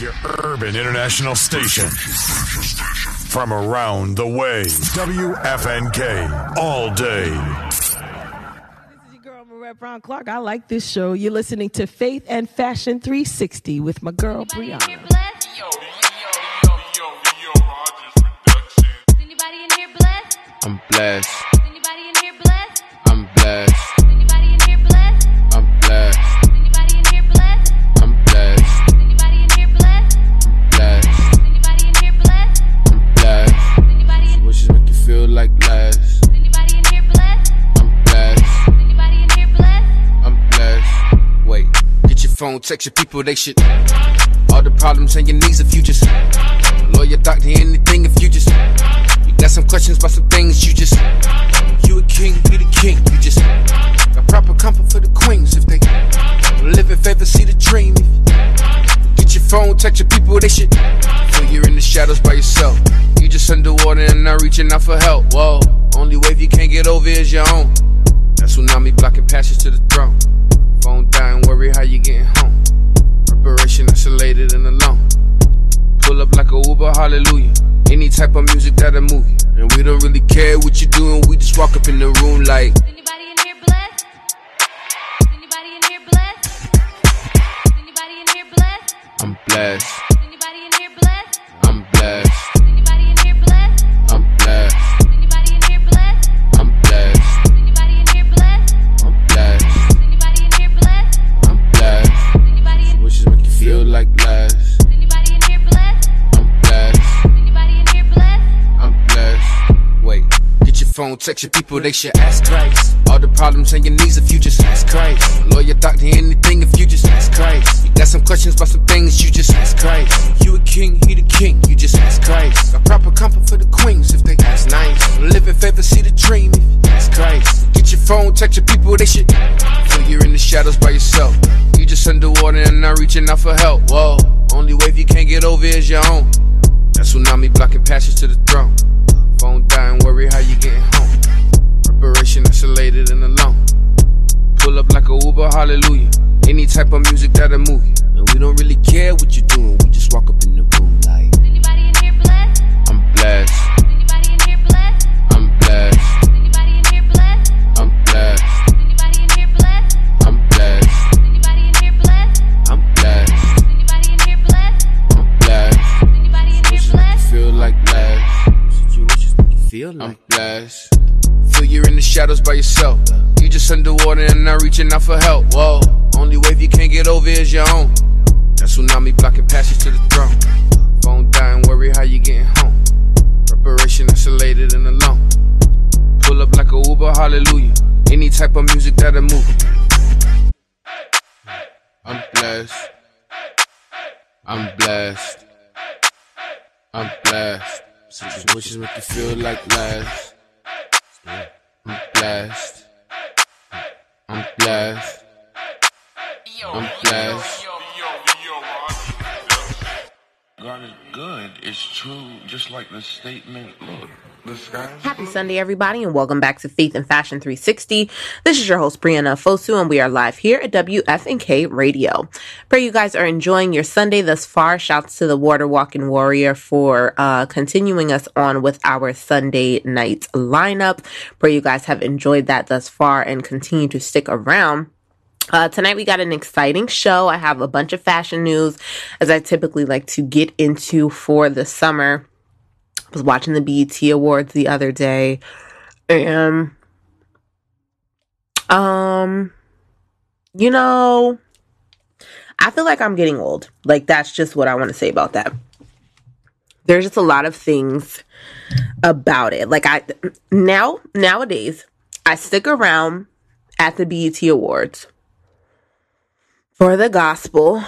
Your urban international station. From around the way. WFNK. All day. This is your girl, Marette Brown Clark. I like this show. You're listening to Faith and Fashion 360 with my girl, Brianna. Yo, yo, yo, yo, yo, Rogers Productions. Anybody in here blessed? I'm blessed. Anybody in here blessed? I'm blessed. Phone, text your people, they shit. All the problems and your needs if you just lawyer, doctor, anything if you just. You got some questions about some things you just. You a king, be the king. You just got proper comfort for the queens if they live in favor, see the dream. Get your phone, text your people, they shit. Feel you're in the shadows by yourself. You just underwater and not reaching out for help. Whoa, only wave you can't get over is your own. That tsunami blocking passage to the throne. Phone dying, worry how you getting home. Preparation isolated and alone. Pull up like a Uber, hallelujah. Any type of music that'll move. And we don't really care what you're doing, we just walk up in the room like. Is anybody in here blessed? Is anybody in here blessed? Is anybody in here blessed? I'm blessed, Is Anybody in here blessed? I'm blessed, phone, text your people, they should ask Christ. All the problems and your needs if you just ask Christ. Lawyer, doctor, anything if you just ask Christ. You got some questions about some things, you just ask Christ. You a king, he the king, you just ask Christ. Got proper comfort for the queens if they ask nice. Live in favor, see the dream if you ask Christ. Get your phone, text your people, they should feel you're in the shadows by yourself. You just underwater and not reaching out for help. Whoa, only wave you can't get over is your own. That tsunami blocking passage to the throne. Phone dying, worry how you getting home. Preparation isolated and alone. Pull up like a Uber, hallelujah. Any type of music that'll move you. And we don't really care what you're doing, we just walk up in the room like. Is Anybody in here blessed? I'm blessed, feel like I'm blessed. Feel you're in the shadows by yourself. You just underwater and not reaching out for help. Whoa, only wave you can't get over is your own. That tsunami blocking passage to the throne. Phone dying, worry how you getting home. Preparation isolated and alone. Pull up like a Uber, hallelujah. Any type of music that'll move you. I'm blessed. I'm blessed. I'm blessed. Such wishes make you feel like less. I'm blessed. I'm blessed. I'm blessed. Yo, yo, yo, Rogers Productions. God is good. It's true. Just like the statement. Look, the sky's Happy Sunday, everybody, and welcome back to Faith and Fashion 360. This is your host, Brianna Fosu, and we are live here at WFNK Radio. Pray you guys are enjoying your Sunday thus far. Shouts to the Water Walking Warrior for uh, continuing us on with our Sunday night lineup. Pray you guys have enjoyed that thus far and continue to stick around. Uh, tonight we got an exciting show. I have a bunch of fashion news, as I typically like to get into for the summer. Was watching the BET Awards the other day, and um, you know, I feel like I'm getting old. Like that's just what I want to say about that. There's just a lot of things about it. Like I now nowadays, I stick around at the BET Awards for the gospel.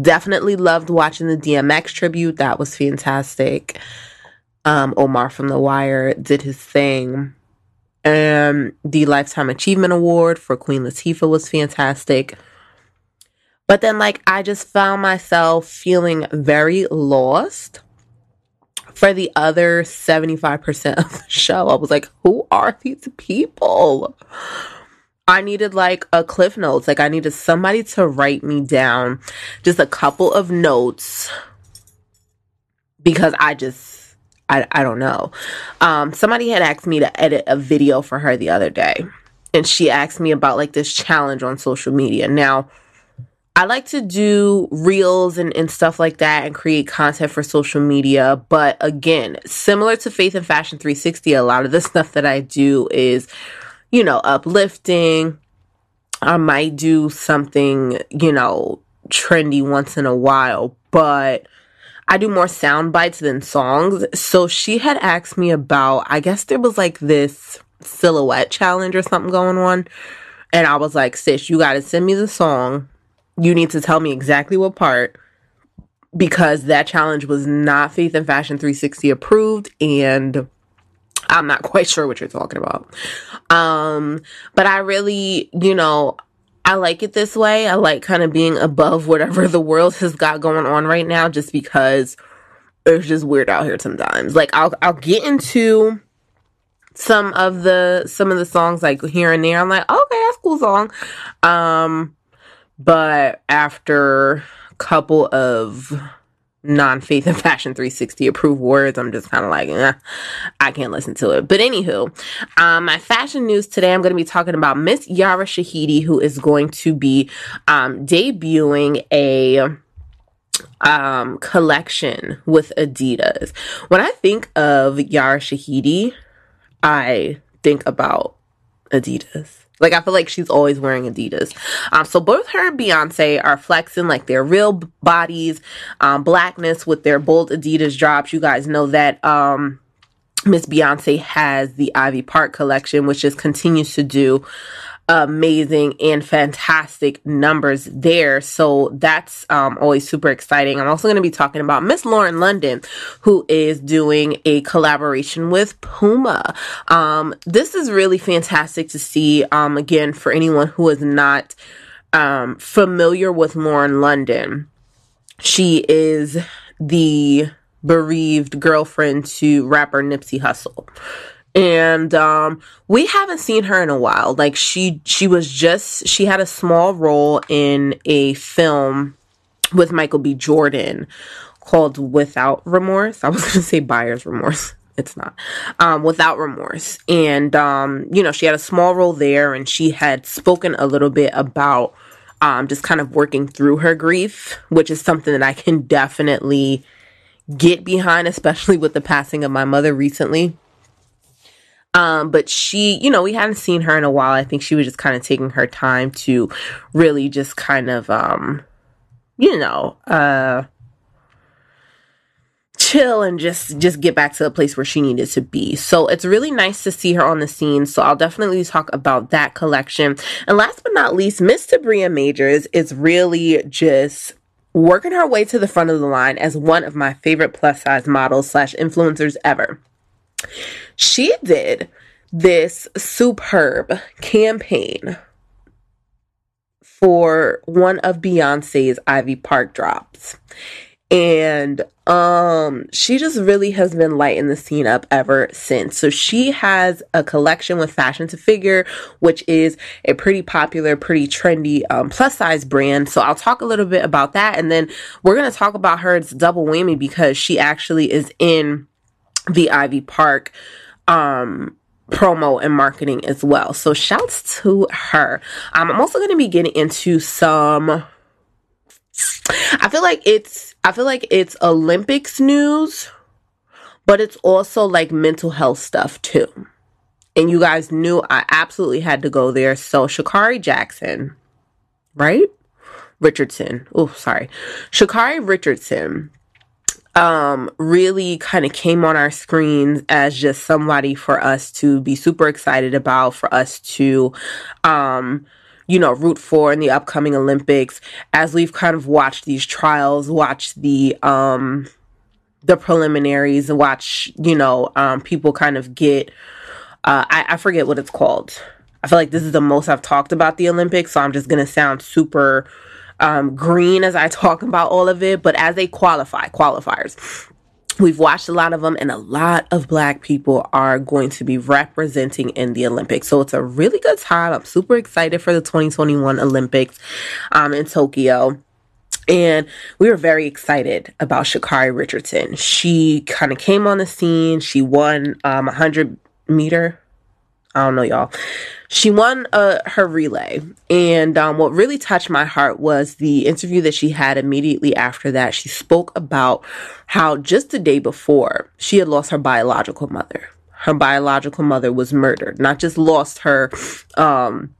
Definitely loved watching the DMX tribute. That was fantastic. Um, Omar from The Wire did his thing. And the Lifetime Achievement Award for Queen Latifah was fantastic. But then, like, I just found myself feeling very lost for the other 75% of the show. I was like, who are these people? I needed like a cliff notes. Like I needed somebody to write me down just a couple of notes because I just I I don't know. Um somebody had asked me to edit a video for her the other day and she asked me about like this challenge on social media. Now, I like to do reels and, and stuff like that and create content for social media. But again, similar to Faith and Fashion 360, a lot of the stuff that I do is, you know, uplifting. I might do something, you know, trendy once in a while, but I do more sound bites than songs. So she had asked me about, I guess there was like this silhouette challenge or something going on. And I was like, sis, you got to send me the song. You need to tell me exactly what part because that challenge was not Faith and Fashion 360 approved. And I'm not quite sure what you're talking about. Um, but I really, you know, I like it this way. I like kind of being above whatever the world has got going on right now just because it's just weird out here sometimes. Like I'll I'll get into some of the some of the songs like here and there. I'm like, okay, that's cool song. Um but after a couple of non faith and fashion 360 approved words, I'm just kind of like, eh, I can't listen to it. But anywho, um, my fashion news today, I'm going to be talking about Miss Yara Shahidi, who is going to be um, debuting a um collection with Adidas. When I think of Yara Shahidi, I think about Adidas. Like I feel like she's always wearing Adidas. Um, so both her and Beyonce are flexing like their real bodies, um, blackness with their bold Adidas drops. You guys know that um, Miss Beyonce has the Ivy Park collection, which just continues to do amazing and fantastic numbers there. So that's um, always super exciting. I'm also going to be talking about Miss Lauren London, who is doing a collaboration with Puma. Um, this is really fantastic to see. Um, again, for anyone who is not um, familiar with Lauren London, she is the bereaved girlfriend to rapper Nipsey Hussle and um we haven't seen her in a while. Like she she was just she had a small role in a film with michael b. Jordan called without remorse. I was to say buyer's remorse. It's not. Um without remorse. And um you know she had a small role there and she had spoken a little bit about um just kind of working through her grief which is something that i can definitely get behind especially with the passing of my mother recently um, but she, you know, we hadn't seen her in a while. I think she was just kind of taking her time to really just kind of, um, you know, uh, chill and just just get back to the place where she needed to be. So it's really nice to see her on the scene. So I'll definitely talk about that collection. And last but not least, Miss Tabria Majors is really just working her way to the front of the line as one of my favorite plus size models slash influencers ever she did this superb campaign for one of Beyonce's Ivy Park drops. And um she just really has been lighting the scene up ever since. So she has a collection with Fashion to Figure, which is a pretty popular, pretty trendy um, plus size brand. So I'll talk a little bit about that and then we're going to talk about her it's double whammy because she actually is in the Ivy Park um promo and marketing as well. So shouts to her. Um, I'm also going to be getting into some I feel like it's I feel like it's Olympics news, but it's also like mental health stuff too. And you guys knew I absolutely had to go there. So Sha'Carri Jackson, right? Richardson. Oh, sorry. Sha'Carri Richardson um, really kind of came on our screens as just somebody for us to be super excited about, for us to, um, you know, root for in the upcoming Olympics as we've kind of watched these trials, watched the, um, the preliminaries, watch, you know, um, people kind of get, uh, I, I forget what it's called. I feel like this is the most I've talked about the Olympics, so I'm just gonna sound super um, green as I talk about all of it, but as they qualify, qualifiers. We've watched a lot of them, and a lot of black people are going to be representing in the Olympics. So it's a really good time. I'm super excited for the 2021 Olympics um, in Tokyo. And we were very excited about Sha'Carri Richardson. She kind of came on the scene. She won um, 100 meter. I don't know, y'all. She won uh, her relay. And um, what really touched my heart was the interview that she had immediately after that. She spoke about how just the day before she had lost her biological mother. Her biological mother was murdered, not just lost her. Um,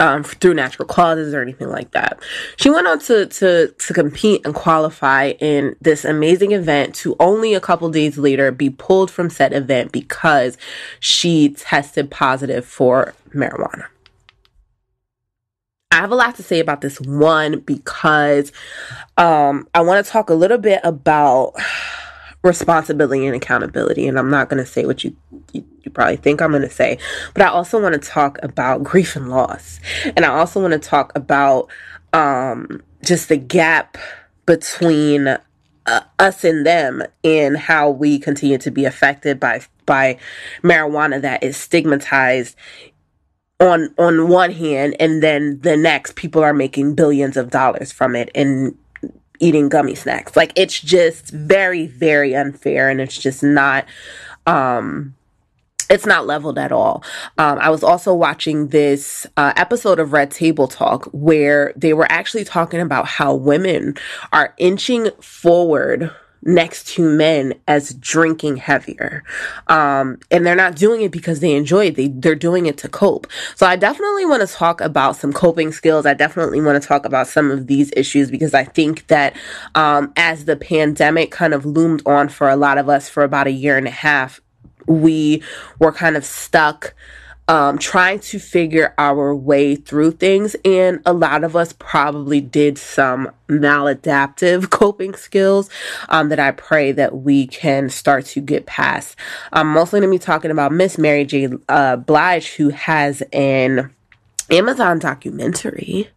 um, through natural causes or anything like that. She went on to, to, to compete and qualify in this amazing event to only a couple days later be pulled from said event because she tested positive for marijuana. I have a lot to say about this one because um, I want to talk a little bit about responsibility and accountability. And I'm not going to say what you, you, you probably think I'm going to say, but I also want to talk about grief and loss. And I also want to talk about um, just the gap between uh, us and them and how we continue to be affected by by marijuana that is stigmatized on on one hand and then the next people are making billions of dollars from it and eating gummy snacks like it's just very very unfair and it's just not um it's not leveled at all. Um, I was also watching this uh, episode of Red Table Talk where they were actually talking about how women are inching forward next to men as drinking heavier. Um, and they're not doing it because they enjoy it. They, they're doing it to cope. So I definitely want to talk about some coping skills. I definitely want to talk about some of these issues because I think that, um, as the pandemic kind of loomed on for a lot of us for about a year and a half, we were kind of stuck um, trying to figure our way through things. And a lot of us probably did some maladaptive coping skills um, that I pray that we can start to get past. I'm mostly going to be talking about Miss Mary J. Uh, Blige, who has an Amazon documentary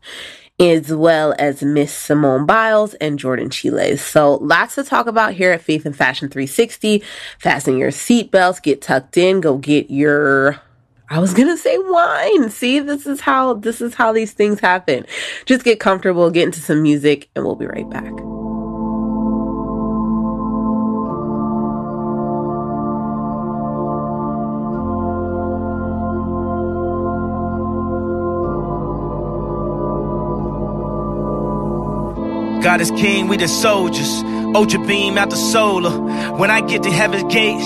as well as Miss Simone Biles and Jordan Chile. So lots to talk about here at Faith and Fashion 360. Fasten your seatbelts, get tucked in, go get your I was gonna say wine. See, this is how this is how these things happen. Just get comfortable, get into some music, and we'll be right back. God is king, we the soldiers. Ultra beam out the solar. When I get to heaven's gates,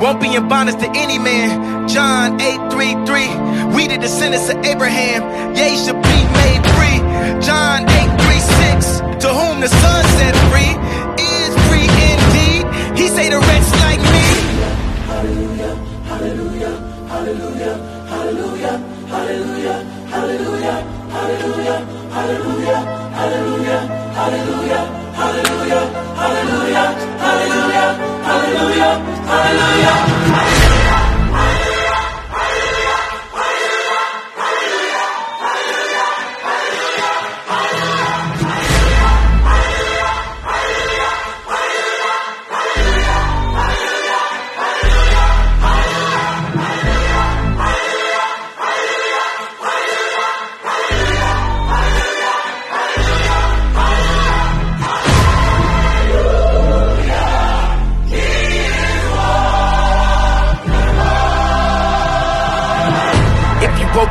Won't be in bondage to any man. John 8:33. We the descendants of Abraham. Ye should be made free. John 8:36. To whom the Son set free is free indeed. He say the wretch like me. If you woke,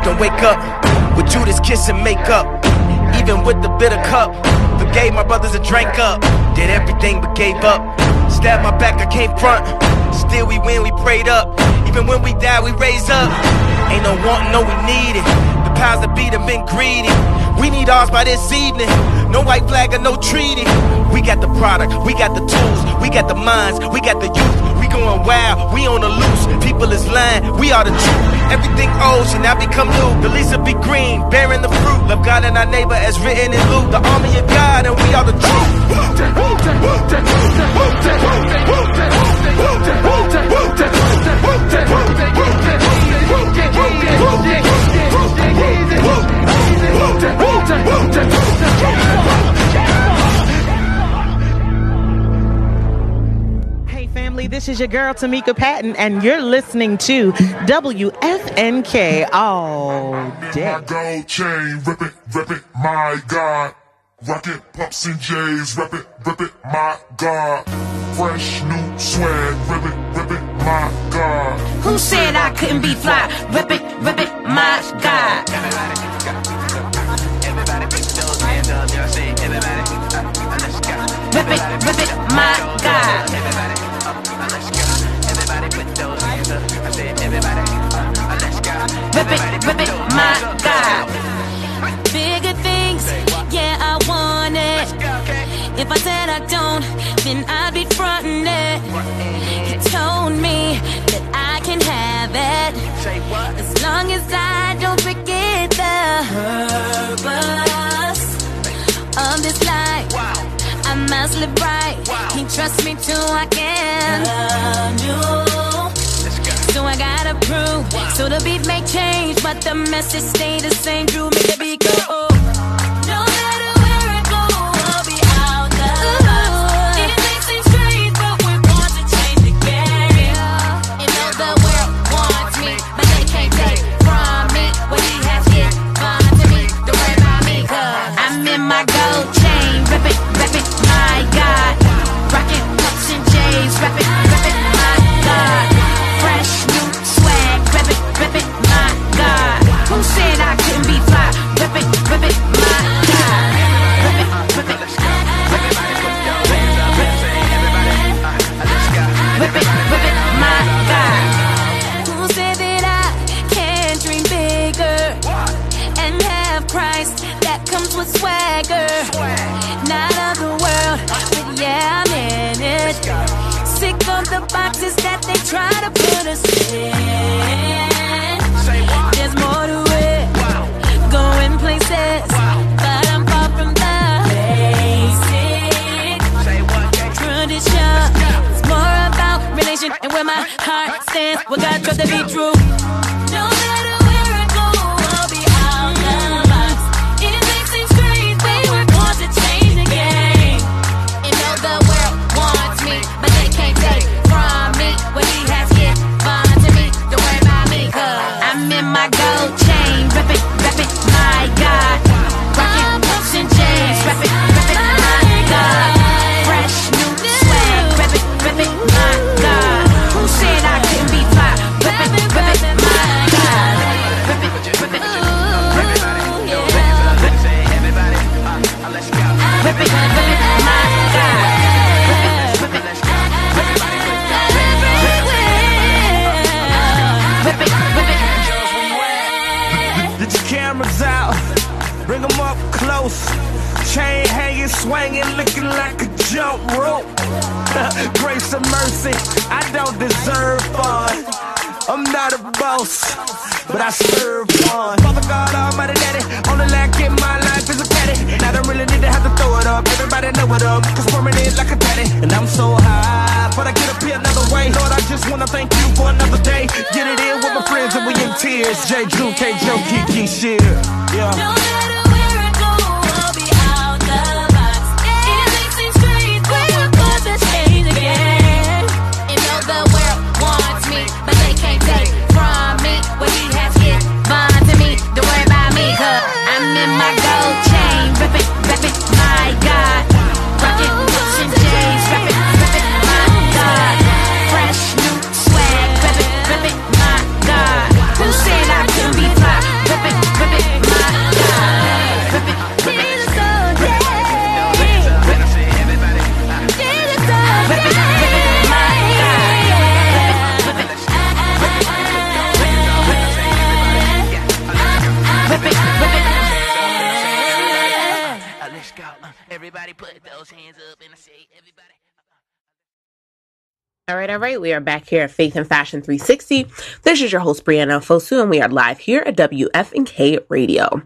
then wake up with Judas kiss and make up. Even with the bitter cup, forgave my brothers and drank up. Did everything but gave up. Stabbed my back, I came front. Still we win, we prayed up. Even when we die, we raise up. Ain't no wanting, no we need it. The powers that be them been greedy. We need ours by this evening. No white flag or no treaty. We got the product, we got the tools, we got the minds, we got the youth. Going wild. We on the loose. People is lying. We are the truth. Everything old should now become new. The leaves will be green, bearing the fruit. Love God and our neighbor as written in Luke. The army of God is your girl Tamika Patton, and you're listening to WFNK all day. My gold chain, rip it, rip it, my God. Rocket pops and J's, rip it, rip it, my God. Fresh new swag, rip it, rip it, my God. Who said I couldn't be fly? Rip it, rip it, my God. Everybody, everybody, those hands up, y'all see. Everybody, rip it, rip it, my God. Rip it, rip it, my God. Bigger things, yeah, I want it. If I said I don't, then I'd be fronting it. He told me that I can have it. As long as I don't forget the purpose of this life. I must live right. He trusts me till I can. undo. So I gotta prove. So the beat may change, but the message stay the same. Drew make the beat go. The boxes that they try to put us in. There's more to it, going places, but I'm far from the basic tradition. It's more about relation and where my heart stands. What God trust to be true. No Chain swinging, looking like a jump rope. Grace and mercy, I don't deserve fun. I'm not a boss, but I serve one. Father God, Almighty Daddy, only lack in my life is a petty. And I don't really need to have to throw it up. Everybody know it up, cause permanent like a daddy. And I'm so high, but I get up here another way. Lord, I just wanna thank you for another day. Get it in with my friends and we in tears. J. Drew, K. Joe, Kiki, shit. Yeah. All right. We are back here at Faith and Fashion 360. This is your host, Brianna Fosu, and we are live here at WFNK Radio.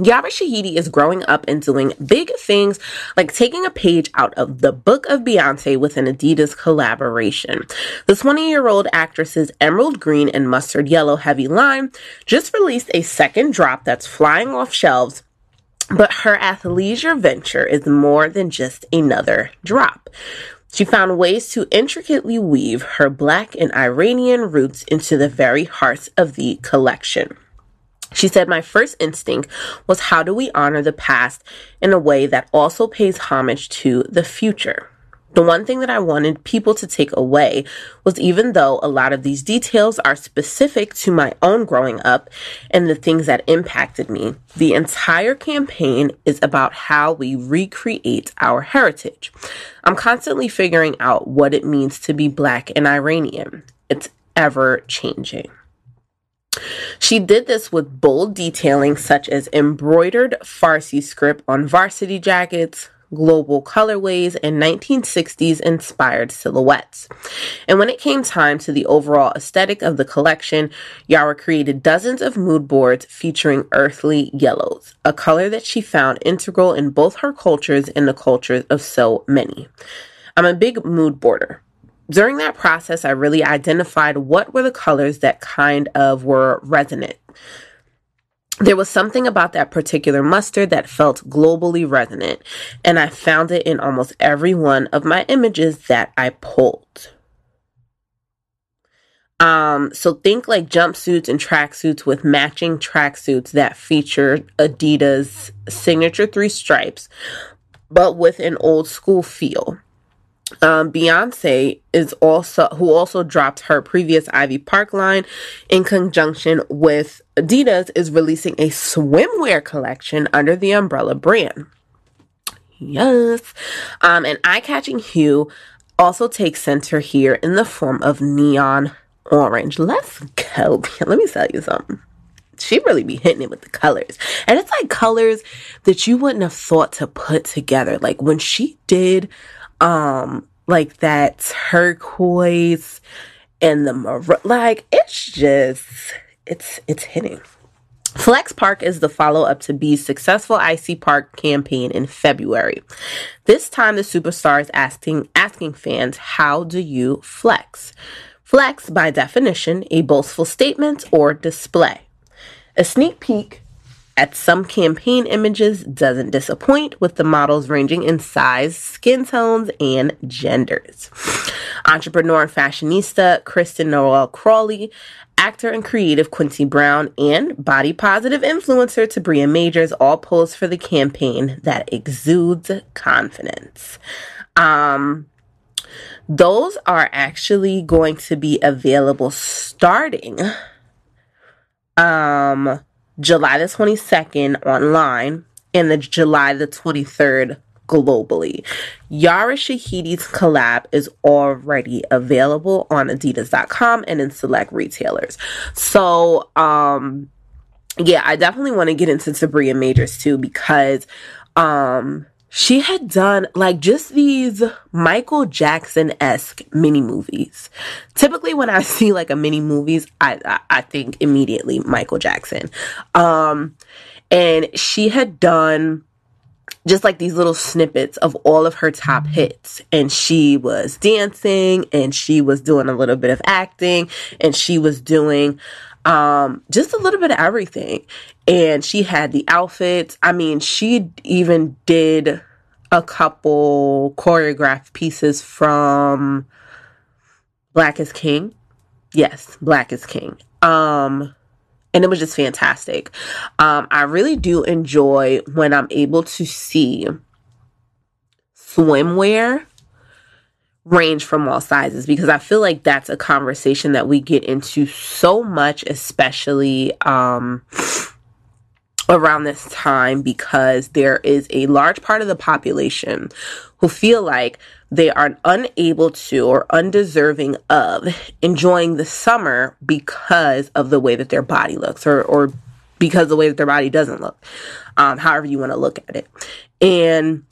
Yara Shahidi is growing up and doing big things like taking a page out of the book of Beyonce with an Adidas collaboration. The 20 year old actress's emerald green and mustard yellow heavy line just released a second drop that's flying off shelves but her athleisure venture is more than just another drop. She found ways to intricately weave her black and Iranian roots into the very hearts of the collection. She said, My first instinct was how do we honor the past in a way that also pays homage to the future? The one thing that I wanted people to take away was even though a lot of these details are specific to my own growing up and the things that impacted me, the entire campaign is about how we recreate our heritage. I'm constantly figuring out what it means to be black and Iranian. It's ever changing. She did this with bold detailing such as embroidered Farsi script on varsity jackets, global colorways, and 1960s inspired silhouettes. And when it came time to the overall aesthetic of the collection, Yara created dozens of mood boards featuring earthly yellows, a color that she found integral in both her cultures and the cultures of so many. I'm a big mood boarder. During that process, I really identified what were the colors that kind of were resonant there was something about that particular mustard that felt globally resonant, and I found it in almost every one of my images that I pulled. Um, so think like jumpsuits and tracksuits with matching tracksuits that feature Adidas signature three stripes, but with an old school feel um, Beyonce is also who also dropped her previous Ivy Park line in conjunction with Adidas is releasing a swimwear collection under the Umbrella brand. Yes. Um, an eye-catching hue also takes center here in the form of neon orange. Let's go. Let me tell you something. She really be hitting it with the colors. And it's like colors that you wouldn't have thought to put together. Like when she did um like that turquoise and the maroon like it's just it's it's hitting Flex Park is the follow up to B's successful Icy Park campaign in February. This time, the superstar is asking, asking fans, How do you flex? Flex, by definition, a boastful statement or display. A sneak peek at some campaign images doesn't disappoint with the models ranging in size, skin tones, and genders. Entrepreneur and fashionista Kristen Noel Crawley, actor and creative Quincy Brown, and body positive influencer Tabria Majors all pose for the campaign that exudes confidence. Um, those are actually going to be available starting um July the 22nd online and the July the 23rd globally. Yara Shahidi's collab is already available on adidas.com and in select retailers. So, um yeah, I definitely want to get into Sabria Majors too because um she had done like just these Michael Jackson esque mini movies. Typically, when I see like a mini movies, I, I, I think immediately Michael Jackson. Um, and she had done just like these little snippets of all of her top hits. And she was dancing and she was doing a little bit of acting and she was doing um, just a little bit of everything. And she had the outfits. I mean, she even did a couple choreographed pieces from Black is King. Yes, Black is King. Um, and it was just fantastic. Um, I really do enjoy when I'm able to see swimwear range from all sizes because I feel like that's a conversation that we get into so much, especially um, around this time, because there is a large part of the population who feel like they are unable to or undeserving of enjoying the summer because of the way that their body looks or, or because the way that their body doesn't look, um, however you want to look at it. And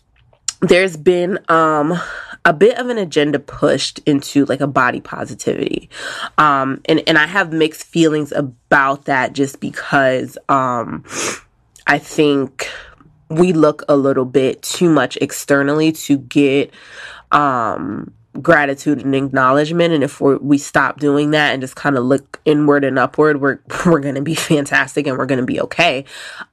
there's been um, a bit of an agenda pushed into like a body positivity. Um, and, and I have mixed feelings about that just because um, I think we look a little bit too much externally to get um, gratitude and acknowledgement and if we stop doing that and just kind of look inward and upward we're we're going to be fantastic and we're going to be okay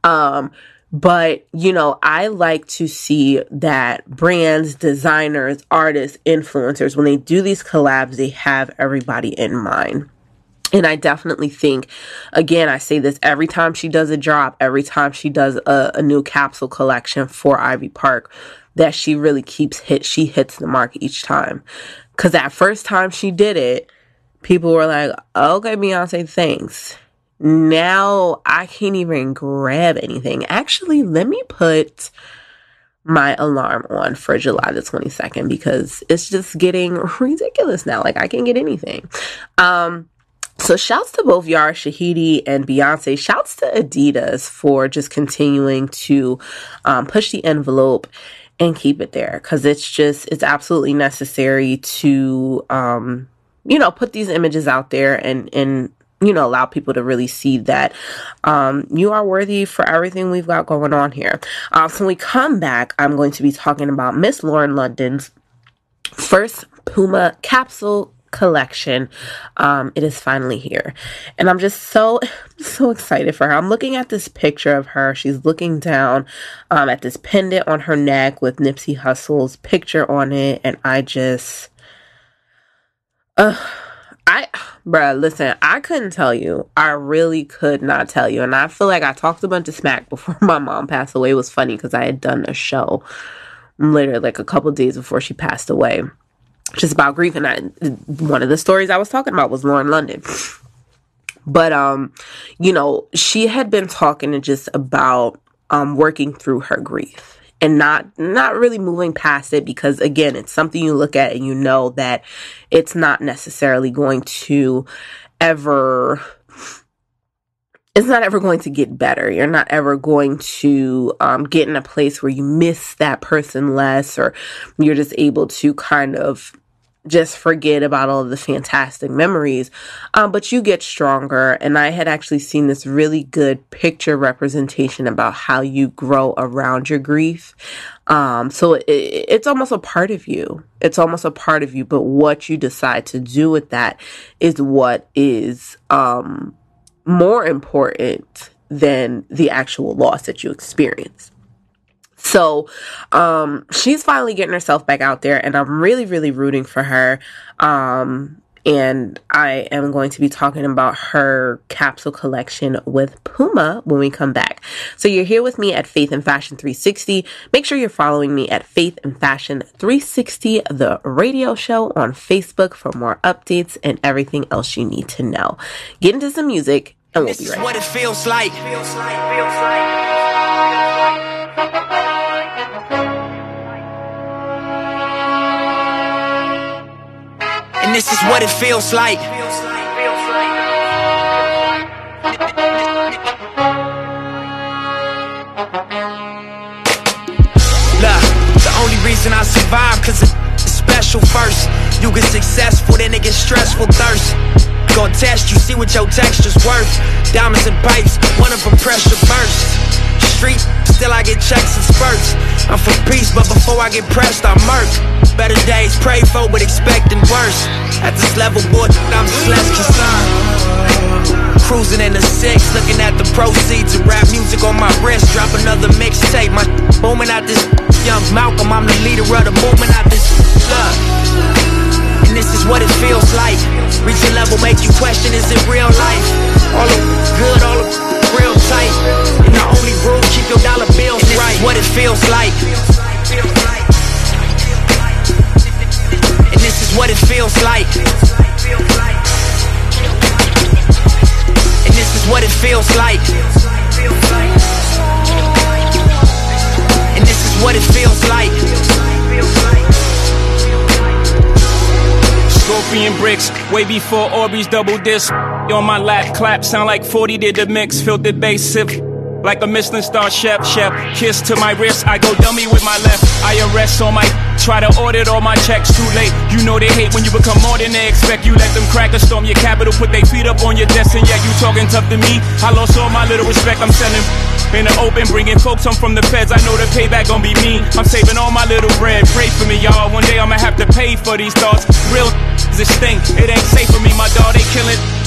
um but you know i like to see that brands designers artists influencers when they do these collabs they have everybody in mind and I definitely think, again, I say this every time she does a drop, every time she does a, a new capsule collection for Ivy Park, that she really keeps hit, she hits the mark each time. Cause that first time she did it, people were like, okay, Beyonce, thanks. Now I can't even grab anything. Actually, let me put my alarm on for July the 22nd because it's just getting ridiculous now. Like I can't get anything. Um, so shouts to both Yara Shahidi and Beyonce. Shouts to Adidas for just continuing to um, push the envelope and keep it there because it's just it's absolutely necessary to um, you know put these images out there and and you know allow people to really see that um, you are worthy for everything we've got going on here. Uh, so when we come back, I'm going to be talking about Miss Lauren London's first Puma capsule collection. Um, it is finally here. And I'm just so, so excited for her. I'm looking at this picture of her. She's looking down um, at this pendant on her neck with Nipsey Hussle's picture on it. And I just, uh, I, bruh, listen, I couldn't tell you. I really could not tell you. And I feel like I talked a bunch of smack before my mom passed away. It was funny because I had done a show literally like a couple days before she passed away just about grief. And I, one of the stories I was talking about was Lauren London. But, um, you know, she had been talking and just about, um, working through her grief and not, not really moving past it because again, it's something you look at and you know that it's not necessarily going to ever, it's not ever going to get better. You're not ever going to um, get in a place where you miss that person less, or you're just able to kind of just forget about all of the fantastic memories. Um, but you get stronger. And I had actually seen this really good picture representation about how you grow around your grief. Um, so it, it's almost a part of you. It's almost a part of you. But what you decide to do with that is what is um, more important than the actual loss that you experience. So, um, she's finally getting herself back out there, and I'm really, really rooting for her. Um, and I am going to be talking about her capsule collection with Puma when we come back. So you're here with me at Faith and Fashion 360. Make sure you're following me at Faith and Fashion 360, the radio show on Facebook for more updates and everything else you need to know. Get into some music, and we'll This be is right what back. it feels like. And this is what it feels like. Look, the only reason I survive cause it's special first. You get successful, then it gets stressful thirst. Gonna test you, see what your texture's worth. Diamonds and pipes, one of them pressure burst. Street, still I get checks and spurts. I'm for peace, but before I get pressed, I murk. Better days pray for, but expecting worse. At this level, boy, I'm just less concerned. Cruising in the six, looking at the proceeds of rap music on my wrist. Drop another mixtape, my booming out this young Malcolm. I'm the leader of the movement out this love. And this is what it feels like. Reach a level, make you question, is it real life? All the good, all the real tight. And the only your dollar bills right. What it feels like. And this is what it feels like. And this is what it feels like. And this is what it feels like. Scorpion bricks, way before Orbeez double disc. On my lap, clap, sound like 40 did the mix. Filtered bass, sip like a Michelin star chef. Chef, kiss to my wrist. I go dummy with my left. I arrest on my try to audit all my checks too late. You know they hate when you become more than they expect. You let them crack or storm your capital, put their feet up on your desk, and yet you talking tough to me. I lost all my little respect. I'm selling in the open, bringing folks home from the feds. I know the payback gon' be me. I'm saving all my little bread. Pray for me, y'all. One day I'ma have to pay for these thoughts. Real is this thing. It ain't safe for me, my dog. They killing.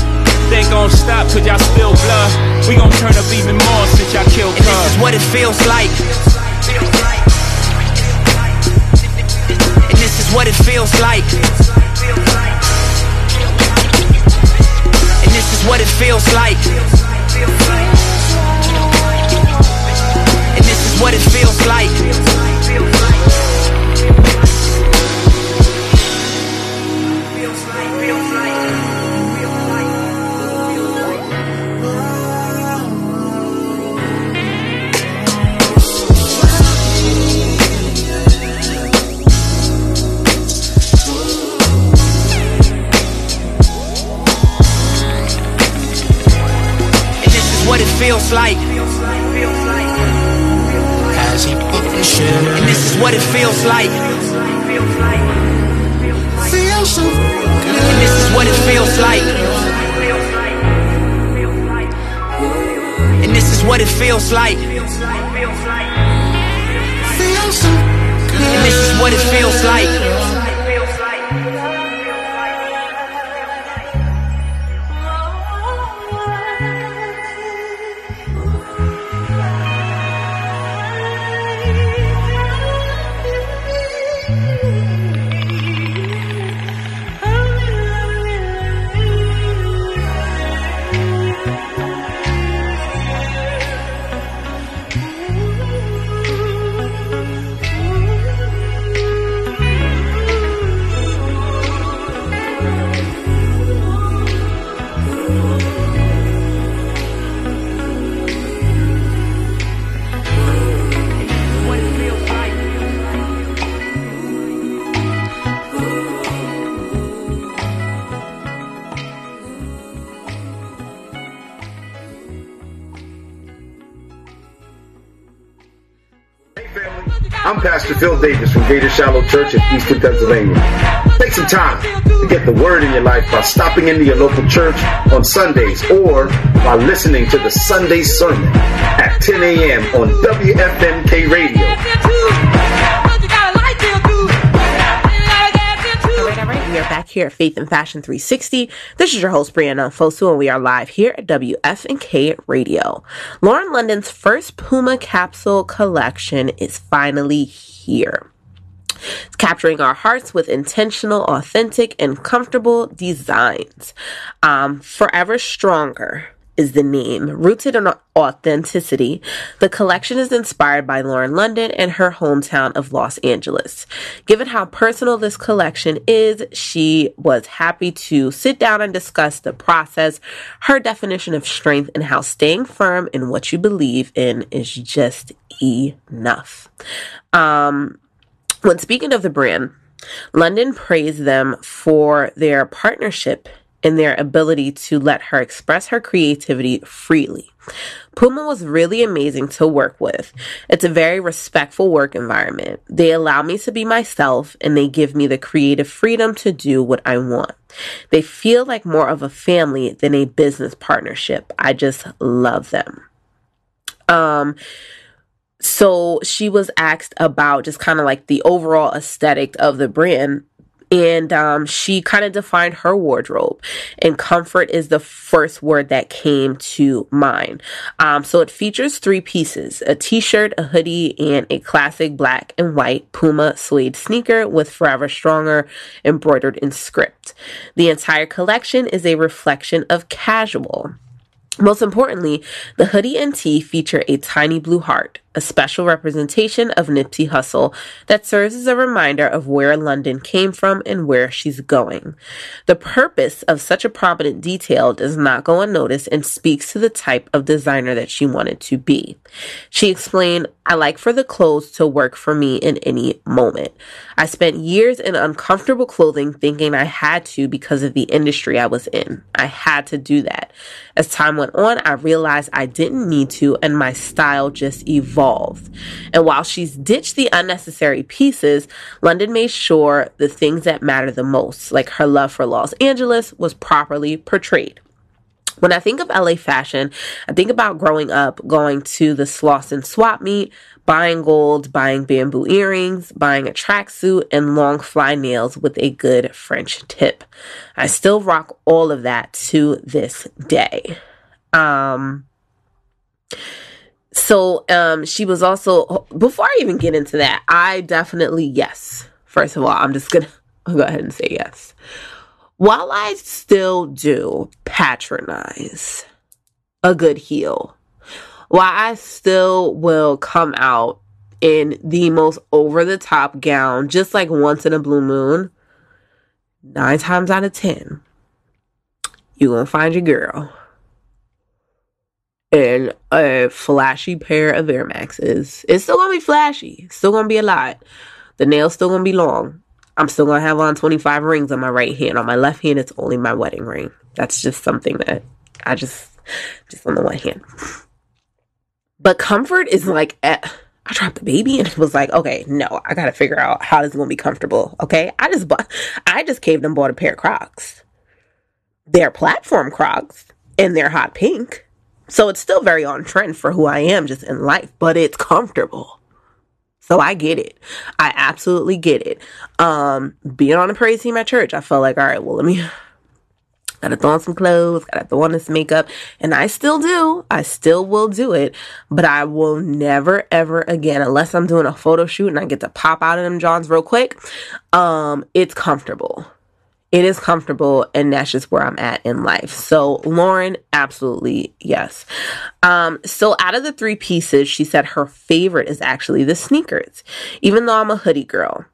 They gon' stop cause y'all spill blood. We gon' turn up even more since y'all killed And this is what it feels like. And this is what it feels like. And this is what it feels like. And this is what it feels like. And feels like. As he put the shit And this is what it feels like. Feels so And this is what it feels like. And this is what it feels like. Feels so And this is what it feels like. Phil Davis from Greater Shallow Church in Eastern Pennsylvania. Take some time to get the word in your life by stopping into your local church on Sundays or by listening to the Sunday sermon at 10 a.m. on WFNK Radio. Are back here at Faith and Fashion 360. This is your host, Brianna Fosu, and we are live here at WFNK Radio. Lauren London's first Puma capsule collection is finally here. It's capturing our hearts with intentional, authentic, and comfortable designs. Um, Forever Stronger is the name. Rooted in authenticity, the collection is inspired by Lauren London and her hometown of Los Angeles. Given how personal this collection is, she was happy to sit down and discuss the process, her definition of strength, and how staying firm in what you believe in is just enough. Um, when speaking of the brand, London praised them for their partnership and their ability to let her express her creativity freely. Puma was really amazing to work with. It's a very respectful work environment. They allow me to be myself and they give me the creative freedom to do what I want. They feel like more of a family than a business partnership. I just love them. Um, so she was asked about just kind of like the overall aesthetic of the brand and um, she kind of defined her wardrobe and comfort is the first word that came to mind. Um, so it features three pieces a t-shirt a hoodie and a classic black and white puma suede sneaker with forever stronger embroidered in script. The entire collection is a reflection of casual. Most importantly, the hoodie and tee feature a tiny blue heart, a special representation of Nipsey Hussle that serves as a reminder of where London came from and where she's going. The purpose of such a prominent detail does not go unnoticed and speaks to the type of designer that she wanted to be. She explained, I like for the clothes to work for me in any moment. I spent years in uncomfortable clothing thinking I had to because of the industry I was in. I had to do that. As time went on, I realized I didn't need to and my style just evolved. And while she's ditched the unnecessary pieces, London made sure the things that matter the most, like her love for Los Angeles, was properly portrayed. When I think of LA fashion, I think about growing up, going to the Slauson swap meet, buying gold, buying bamboo earrings, buying a tracksuit, and long fly nails with a good French tip. I still rock all of that to this day. Um, so um, she was also, before I even get into that, I definitely, yes. First of all, I'm just going to go ahead and say yes. While I still do patronize a good heel, while I still will come out in the most over the top gown, just like once in a blue moon, nine times out of ten, you're gonna find your girl in a flashy pair of Air Maxes. It's still gonna be flashy, still gonna be a lot. The nails still gonna be long. I'm still gonna have on 25 rings on my right hand. On my left hand, it's only my wedding ring. That's just something that I just, just on the one hand. But comfort is like, eh, I dropped the baby and it was like, okay, no, I gotta figure out how this is gonna be comfortable. Okay, I just bought, I just caved and bought a pair of Crocs. They're platform Crocs and they're hot pink, so it's still very on trend for who I am just in life, but it's comfortable. So I get it. I absolutely get it. Um, being on the praise team at church, I felt like, all right, well, let me gotta throw on some clothes, gotta throw on this makeup, and I still do. I still will do it, but I will never ever again, unless I'm doing a photo shoot and I get to pop out of them Johns real quick. Um, it's comfortable. It is comfortable, and that's just where I'm at in life. So, Lauren, absolutely yes. Um, so out of the three pieces, she said her favorite is actually the sneakers, even though I'm a hoodie girl.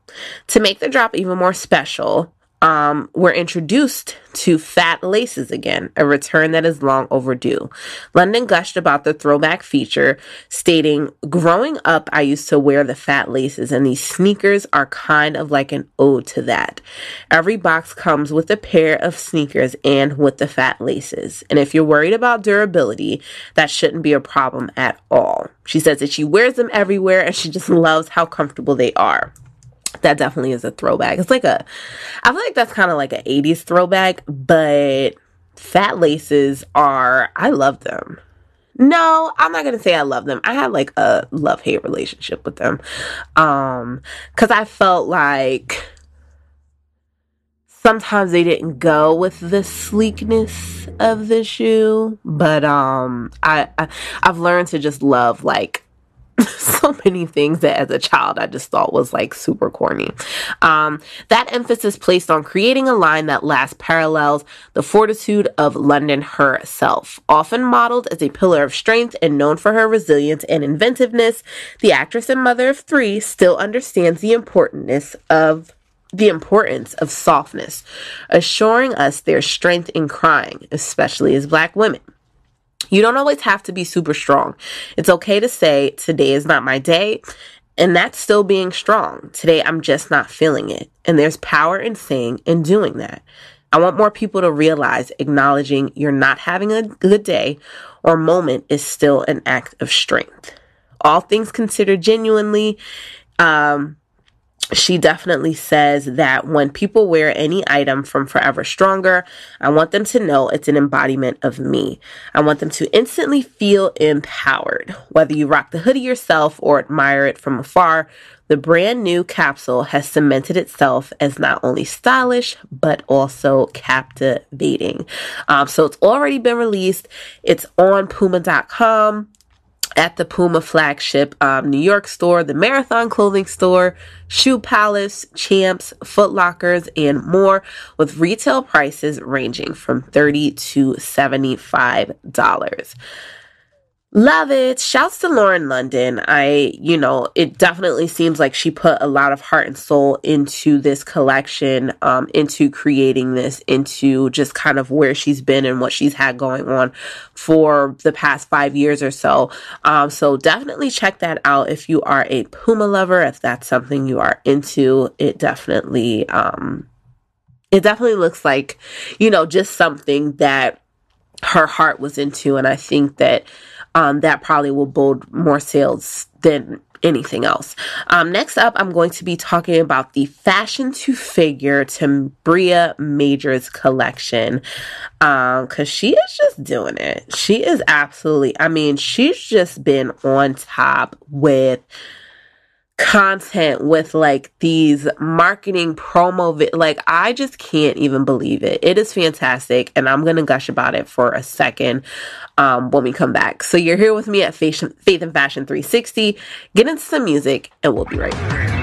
To make the drop even more special, um, we're introduced to fat laces again, a return that is long overdue. London gushed about the throwback feature, stating, Growing up, I used to wear the fat laces, and these sneakers are kind of like an ode to that. Every box comes with a pair of sneakers and with the fat laces. And if you're worried about durability, that shouldn't be a problem at all. She says that she wears them everywhere and she just loves how comfortable they are that definitely is a throwback. It's like a, I feel like that's kind of like an 80s throwback, but fat laces are, I love them. No, I'm not gonna say I love them. I had like a love hate relationship with them. Um, cause I felt like sometimes they didn't go with the sleekness of the shoe, but um, I, I I've learned to just love like so many things that as a child I just thought was like super corny. Um, that emphasis placed on creating a line that last parallels the fortitude of London herself. Often modeled as a pillar of strength and known for her resilience and inventiveness, the actress and mother of three still understands the importance of the importance of softness, assuring us their strength in crying, especially as black women. You don't always have to be super strong. It's okay to say, today is not my day. And that's still being strong. Today, I'm just not feeling it. And there's power in saying and doing that. I want more people to realize acknowledging you're not having a good day or moment is still an act of strength. All things considered, genuinely, um, she definitely says that when people wear any item from Forever Stronger, I want them to know it's an embodiment of me. I want them to instantly feel empowered. Whether you rock the hoodie yourself or admire it from afar, the brand new capsule has cemented itself as not only stylish, but also captivating. Um, so it's already been released. It's on puma.com at the Puma flagship um, New York store, the Marathon clothing store, Shoe Palace, Champs, Foot Lockers, and more, with retail prices ranging from 30 to $75. Love it. Shouts to Lauren London. I, you know, it definitely seems like she put a lot of heart and soul into this collection, um, into creating this, into just kind of where she's been and what she's had going on for the past five years or so. Um, so definitely check that out if you are a Puma lover, if that's something you are into. It definitely, um, it definitely looks like, you know, just something that her heart was into. And I think that um, that probably will build more sales than anything else. Um, next up, I'm going to be talking about the Fashion to Figure to Bria Majors collection because um, she is just doing it. She is absolutely, I mean, she's just been on top with content with like these marketing promo vi- like I just can't even believe it. It is fantastic and I'm going to gush about it for a second um when we come back. So you're here with me at Fashion, Faith and Fashion 360. Get into some music and we'll be right back.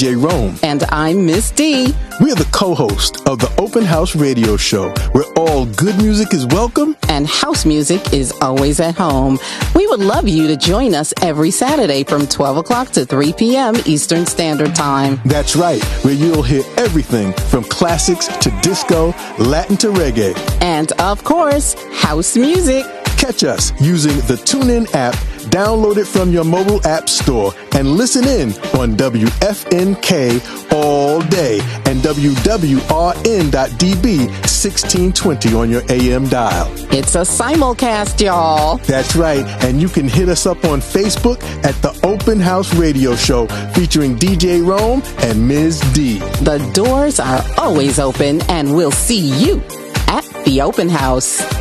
DJ Rome. And I'm Miss D. We are the co host of the Open House Radio Show, where all good music is welcome and house music is always at home. We would love you to join us every Saturday from 12 o'clock to 3 p.m. Eastern Standard Time. That's right, where you'll hear everything from classics to disco, Latin to reggae. And of course, house music. Catch us using the TuneIn app, download it from your mobile app store, and listen in on WFNK all day and WWRN.DB 1620 on your AM dial. It's a simulcast, y'all. That's right, and you can hit us up on Facebook at the Open House Radio Show featuring DJ Rome and Ms. D. The doors are always open, and we'll see you at the Open House.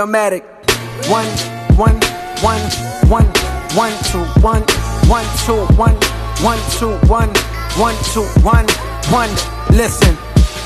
Billmatic. One, one, one, one, one, two, one, one, two, one, one, two, one, one, two, one, one. Listen.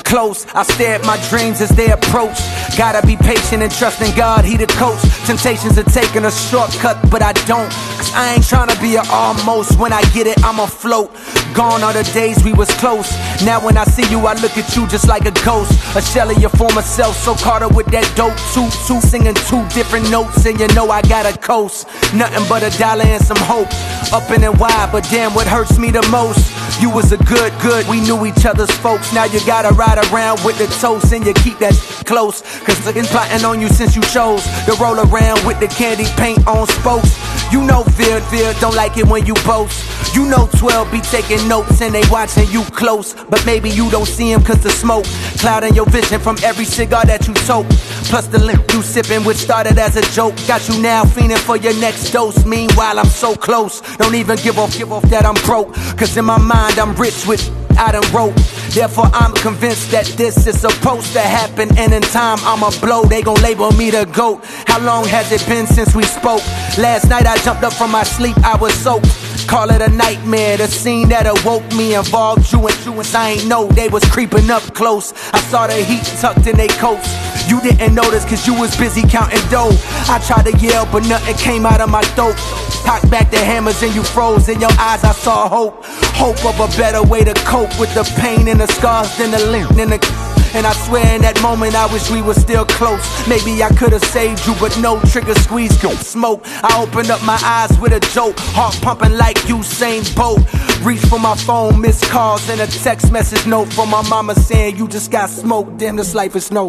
Close, I stare at my dreams as they approach. Gotta be patient and trust in God, He the coach. Temptations are taking a shortcut, but I don't. Cause I ain't tryna be a almost. When I get it, I'm afloat. Gone are the days we was close. Now when I see you, I look at you just like a ghost. A shell of your former self, so caught up with that dope. Two, two, singing two different notes, and you know I got a coast. Nothing but a dollar and some hope. Up in and wide, but damn, what hurts me the most? You was a good, good. We knew each other's folks. Now you gotta ride around with the toast, and you keep that close. Cause been plotting on you since you chose to roll around with the candy paint on spokes. You know Vid, Vid don't like it when you boast. You know 12 be taking notes and they watching you close. But maybe you don't see cause the smoke clouding your vision from every cigar that you toke. Plus the lip you sipping, which started as a joke. Got you now fiending for your next dose. Meanwhile, I'm so close. Don't even give off, give off that I'm broke. Cause in my mind, I'm rich with I done wrote. Therefore, I'm convinced that this is supposed to happen. And in time, I'ma blow. They gon' label me the GOAT. How long has it been since we spoke? Last night, I jumped up from my sleep. I was soaked. Call it a nightmare. The scene that awoke me involved you and you and I ain't know they was creeping up close. I saw the heat tucked in their coats. You didn't notice cause you was busy counting dough. I tried to yell, but nothing came out of my throat. Cocked back the hammers and you froze. In your eyes, I saw hope. Hope of a better way to cope with the pain and the scars than the limp and the. And I swear in that moment I wish we were still close. Maybe I could have saved you, but no trigger squeeze could smoke. I opened up my eyes with a joke, heart pumping like Usain Bolt. Reach for my phone, missed calls, and a text message note from my mama saying you just got smoked. Damn, this life is no.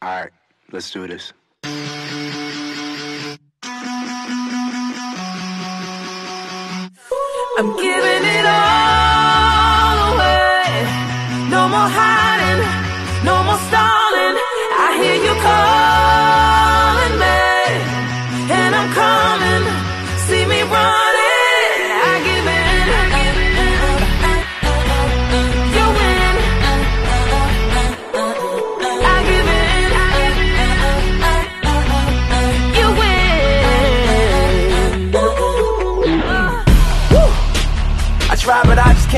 All right, let's do this. I'm giving it all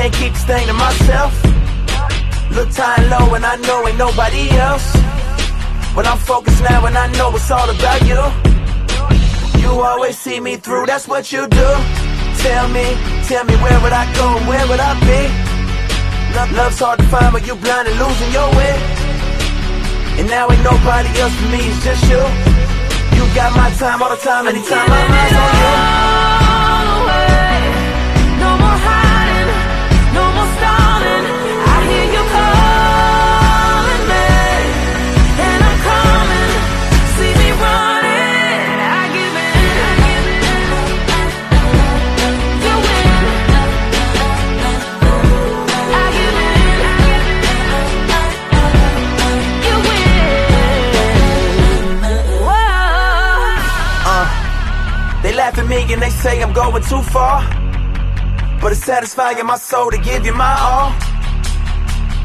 can't keep this thing to myself. Look time low, and I know ain't nobody else. But I'm focused now, and I know it's all about you. You always see me through, that's what you do. Tell me, tell me where would I go and where would I be? Love, love's hard to find, but you blind and losing your way. And now ain't nobody else for me, it's just you. You got my time all the time, anytime eyes on you. Me and they say I'm going too far. But it's satisfying my soul to give you my all.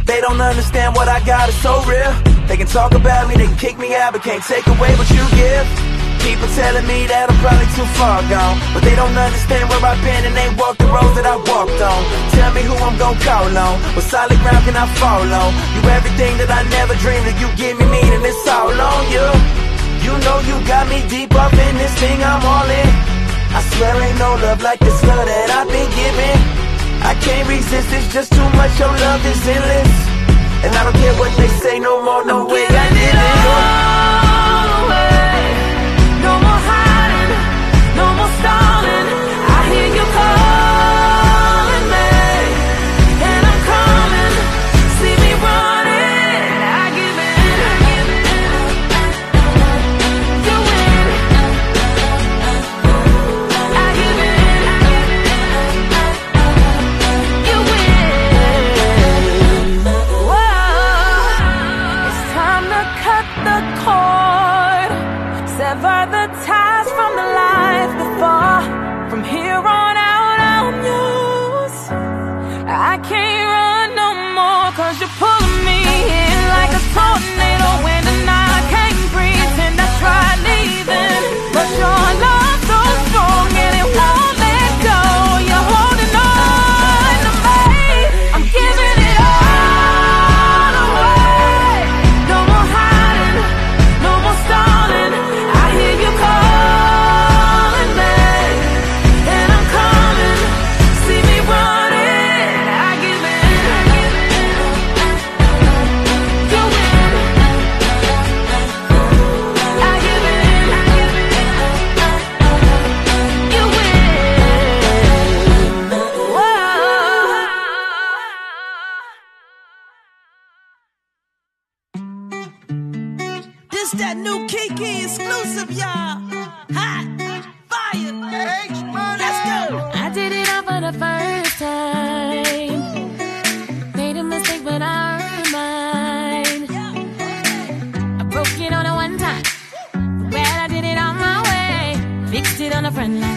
They don't understand what I got is so real. They can talk about me, they can kick me out, but can't take away what you give. People telling me that I'm probably too far gone. But they don't understand where I've been and they walk the roads that I walked on. Tell me who I'm gonna call on. What solid ground can I fall on? You everything that I never dreamed of. You give me meaning, it's all on you. You know you got me deep up in this thing, I'm all in. I swear ain't no love like this love that I've been given. I can't resist, it's just too much, your love is endless. And I don't care what they say no more, no way I did it. No This that new Kiki exclusive, y'all. Hot, fire, let's go. I did it all for the first time. Made a mistake, but I earned mine. I broke it on a one time. Well, I did it on my way. Fixed it on the front line.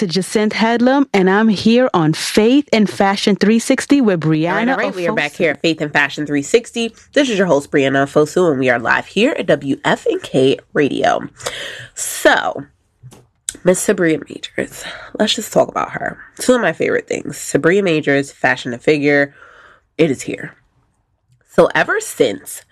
To Jacinth Headlam, and I'm here on Faith and Fashion 360 with Brianna. All right, all right. We are back here at Faith and Fashion 360. This is your host, Brianna Fosu, and we are live here at WFNK Radio. So, Miss Sabria Majors, let's just talk about her. Two of my favorite things Sabria Majors, fashion and figure, it is here. So, ever since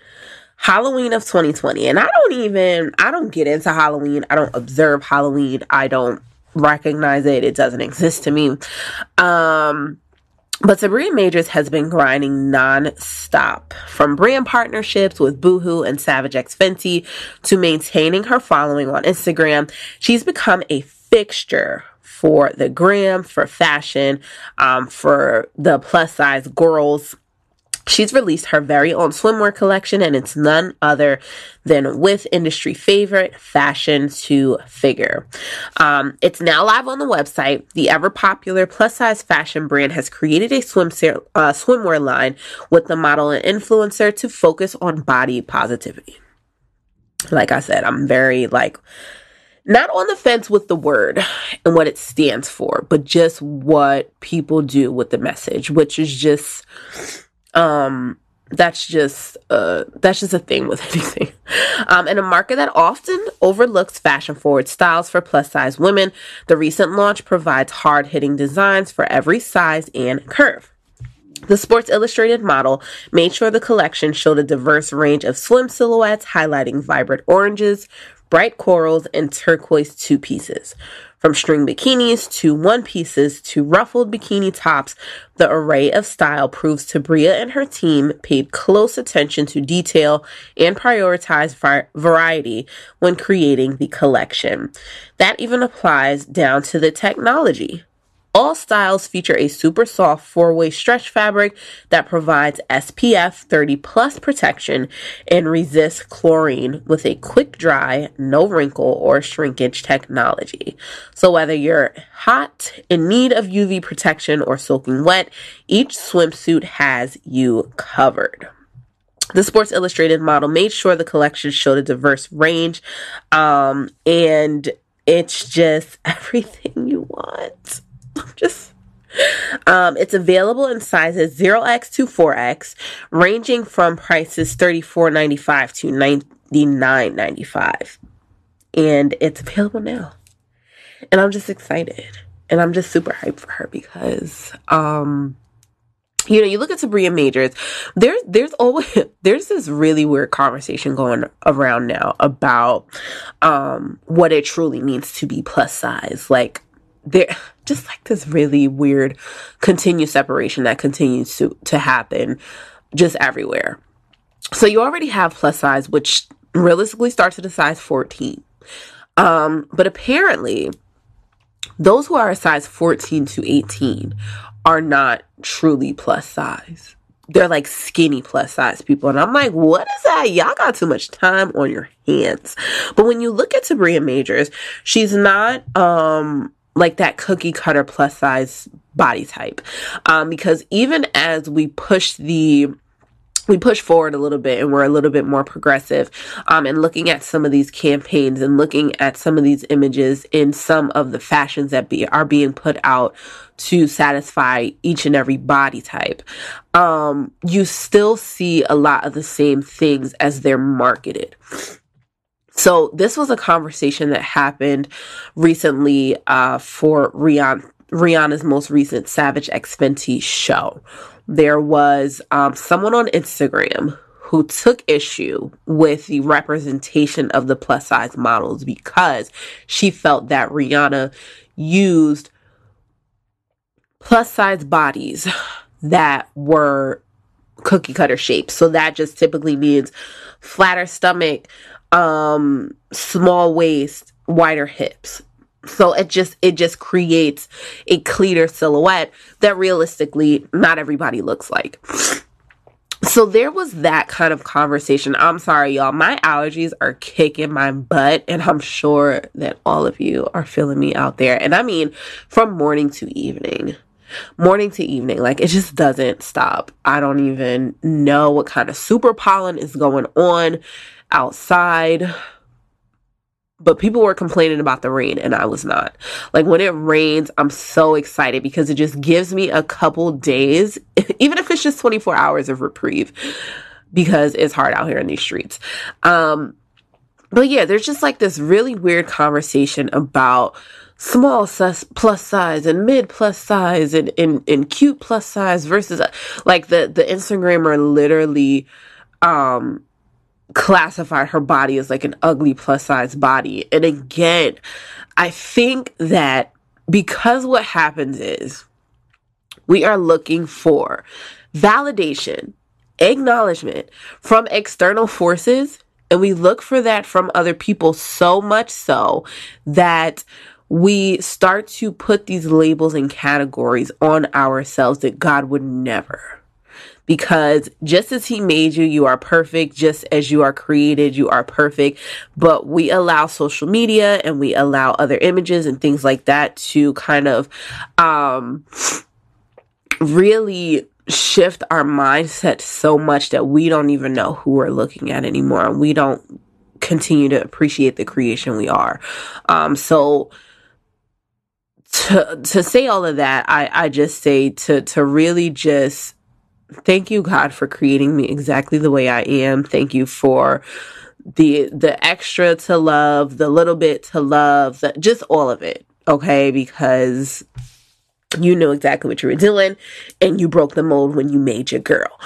Halloween of 2020, and I don't even, I don't get into Halloween, I don't observe Halloween, I don't recognize it, it doesn't exist to me. Um, but Tabria Majors has been grinding non-stop from brand partnerships with Boohoo and Savage X Fenty to maintaining her following on Instagram. She's become a fixture for the gram, for fashion, um, for the plus size girls. She's released her very own swimwear collection, and it's none other than with industry favorite Fashion to Figure. Um, it's now live on the website. The ever popular plus size fashion brand has created a swim uh, swimwear line with the model and influencer to focus on body positivity. Like I said, I'm very like not on the fence with the word and what it stands for, but just what people do with the message, which is just um that's just uh that's just a thing with anything um in a market that often overlooks fashion forward styles for plus size women the recent launch provides hard hitting designs for every size and curve The Sports Illustrated model made sure the collection showed a diverse range of slim silhouettes, highlighting vibrant oranges, bright corals, and turquoise two pieces. From string bikinis to one pieces to ruffled bikini tops, the array of style proves Tabria and her team paid close attention to detail and prioritized variety when creating the collection. That even applies down to the technology. All styles feature a super soft four way stretch fabric that provides SPF 30 plus protection and resists chlorine with a quick dry, no wrinkle or shrinkage technology. So, whether you're hot, in need of UV protection, or soaking wet, each swimsuit has you covered. The Sports Illustrated model made sure the collection showed a diverse range, um, and it's just everything you want. just um, it's available in sizes 0x to 4x, ranging from prices $34.95 to $99.95. And it's available now. And I'm just excited. And I'm just super hyped for her because um you know, you look at Tabria Majors, there's there's always there's this really weird conversation going around now about um what it truly means to be plus size. Like there just like this really weird continued separation that continues to to happen just everywhere. So you already have plus size, which realistically starts at a size 14. Um, but apparently, those who are a size 14 to 18 are not truly plus size. They're like skinny plus size people. And I'm like, what is that? Y'all got too much time on your hands. But when you look at Tabria Majors, she's not um like that cookie cutter plus size body type. Um, because even as we push the we push forward a little bit and we're a little bit more progressive um, and looking at some of these campaigns and looking at some of these images in some of the fashions that be, are being put out to satisfy each and every body type um, you still see a lot of the same things as they're marketed so this was a conversation that happened recently uh, for Rihanna, Rihanna's most recent Savage X Fenty show. There was um, someone on Instagram who took issue with the representation of the plus size models because she felt that Rihanna used plus size bodies that were cookie cutter shapes. So that just typically means flatter stomach, um small waist, wider hips. So it just it just creates a cleaner silhouette that realistically not everybody looks like. So there was that kind of conversation. I'm sorry, y'all. My allergies are kicking my butt, and I'm sure that all of you are feeling me out there. And I mean, from morning to evening, morning to evening, like it just doesn't stop. I don't even know what kind of super pollen is going on outside. But people were complaining about the rain, and I was not. Like when it rains, I'm so excited because it just gives me a couple days, even if it's just 24 hours of reprieve, because it's hard out here in these streets. Um, but yeah, there's just like this really weird conversation about small plus size and mid plus size and, and, and cute plus size versus uh, like the, the Instagrammer literally, um, classified her body as like an ugly plus size body. And again, I think that because what happens is we are looking for validation, acknowledgement from external forces, and we look for that from other people so much so that we start to put these labels and categories on ourselves that God would never because just as he made you, you are perfect. Just as you are created, you are perfect. But we allow social media and we allow other images and things like that to kind of, um, really shift our mindset so much that we don't even know who we're looking at anymore. And we don't continue to appreciate the creation we are. Um, so, to to say all of that, I I just say to to really just thank you God for creating me exactly the way I am. Thank you for the the extra to love, the little bit to love, the, just all of it. Okay, because you knew exactly what you were doing and you broke the mold when you made your girl.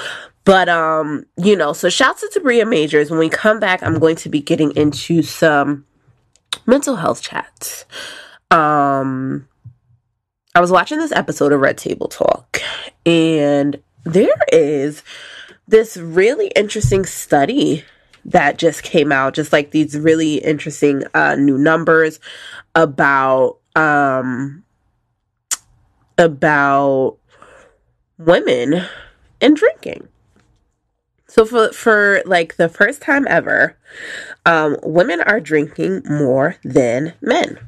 But um, you know, so shouts to Tabria Majors. When we come back, I'm going to be getting into some mental health chats. Um I was watching this episode of Red Table Talk, and there is this really interesting study that just came out, just like these really interesting uh, new numbers about um, about women and drinking. So for for like the first time ever, um, women are drinking more than men.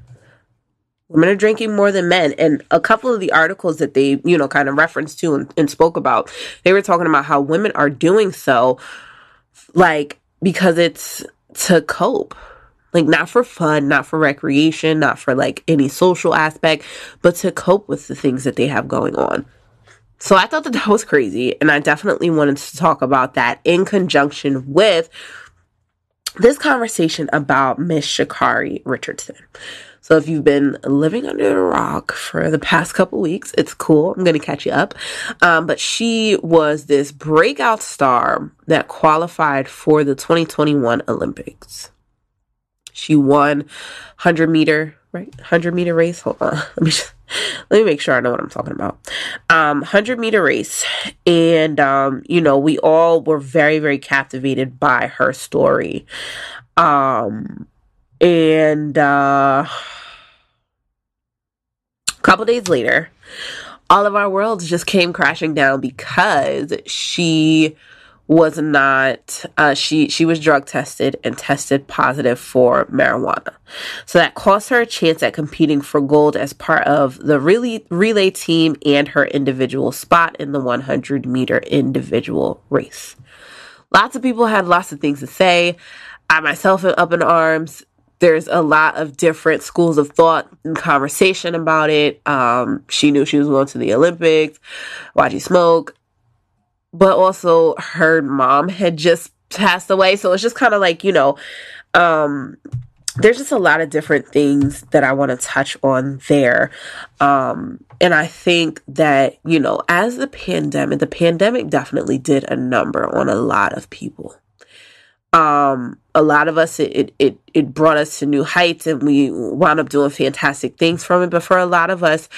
Women are drinking more than men. And a couple of the articles that they, you know, kind of referenced to and, and spoke about, they were talking about how women are doing so, like, because it's to cope. Like, not for fun, not for recreation, not for like any social aspect, but to cope with the things that they have going on. So I thought that that was crazy. And I definitely wanted to talk about that in conjunction with this conversation about Miss Sha'Carri Richardson. So if you've been living under a rock for the past couple weeks, it's cool. I'm going to catch you up. Um, but she was this breakout star that qualified for the 2021 Olympics. She won 100 meter, right? 100 meter race. Hold on. Let me just, let me make sure I know what I'm talking about. Um, 100 meter race. And, um, you know, we all were very, very captivated by her story. Um, and, uh, a couple days later, all of our worlds just came crashing down because she was not uh, she she was drug tested and tested positive for marijuana. So that cost her a chance at competing for gold as part of the relay relay team and her individual spot in the 100 meter individual race. Lots of people had lots of things to say. I myself am up in arms there's a lot of different schools of thought and conversation about it. Um, she knew she was going to the Olympics. Why'd you smoke? But also her mom had just passed away. So it's just kind of like, you know, um, there's just a lot of different things that I want to touch on there. Um, and I think that, you know, as the pandemic, the pandemic definitely did a number on a lot of people um, a lot of us it, it it brought us to new heights and we wound up doing fantastic things from it. But for a lot of us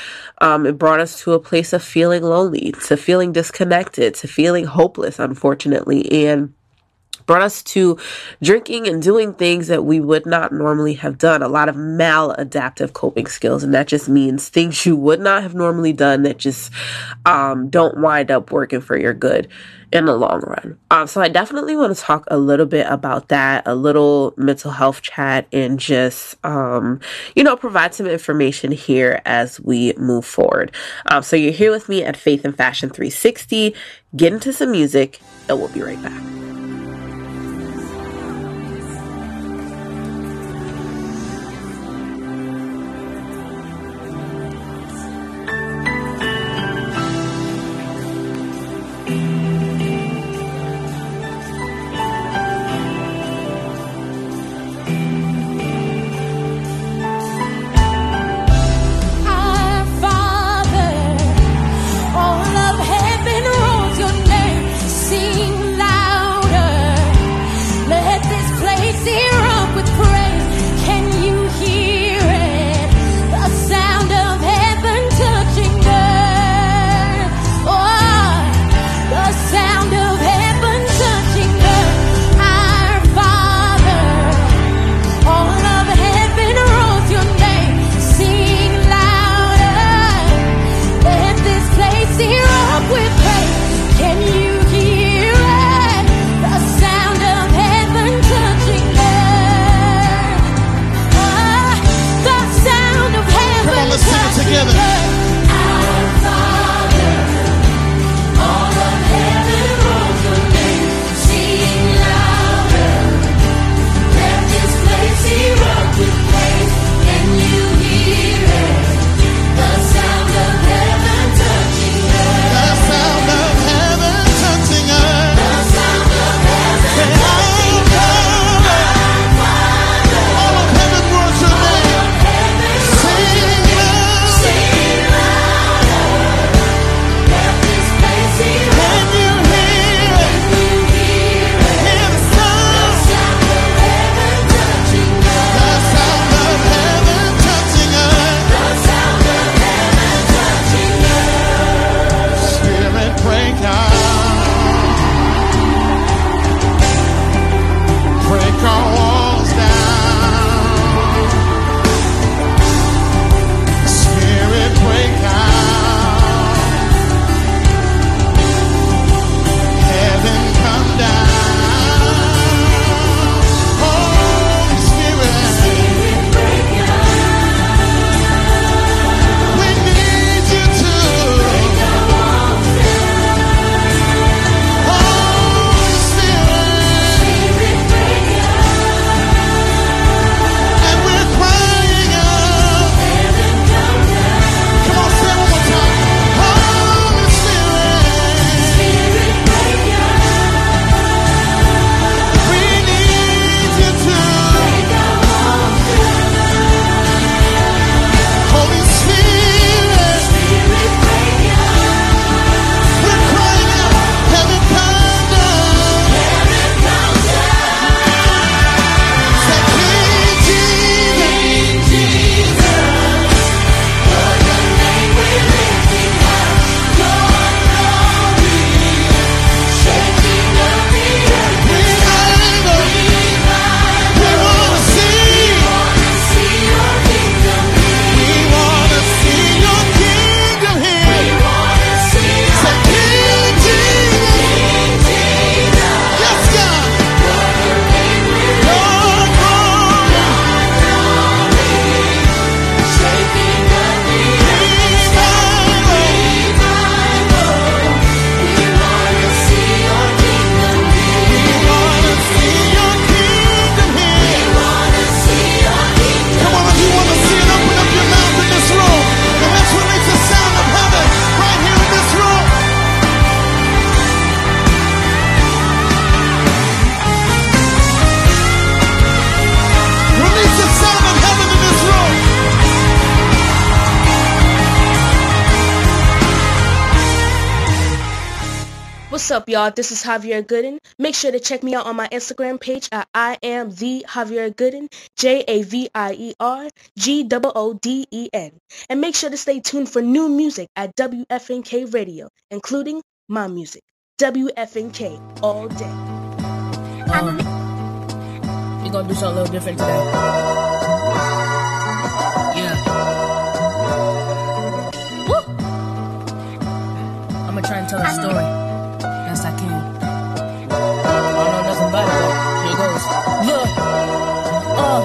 um, it brought us to a place of feeling lonely to feeling disconnected to feeling hopeless unfortunately and brought us to drinking and doing things that we would not normally have done. A lot of maladaptive coping skills and that just means things you would not have normally done that just um, don't wind up working for your good in the long run. Um, so I definitely want to talk a little bit about that, a little mental health chat, and just um, you know provide some information here as we move forward. Um, so you're here with me at Faith and Fashion 360. Get into some music, and we'll be right back. This is Javier Gooden. Make sure to check me out on my Instagram page at I am the Javier Gooden, J A V I E R G O O D E N. And make sure to stay tuned for new music at WFNK Radio, including my music. WFNK all day. Um, we're gonna do something a little different today. Yeah. Woo! I'm gonna try and tell a story. Uh,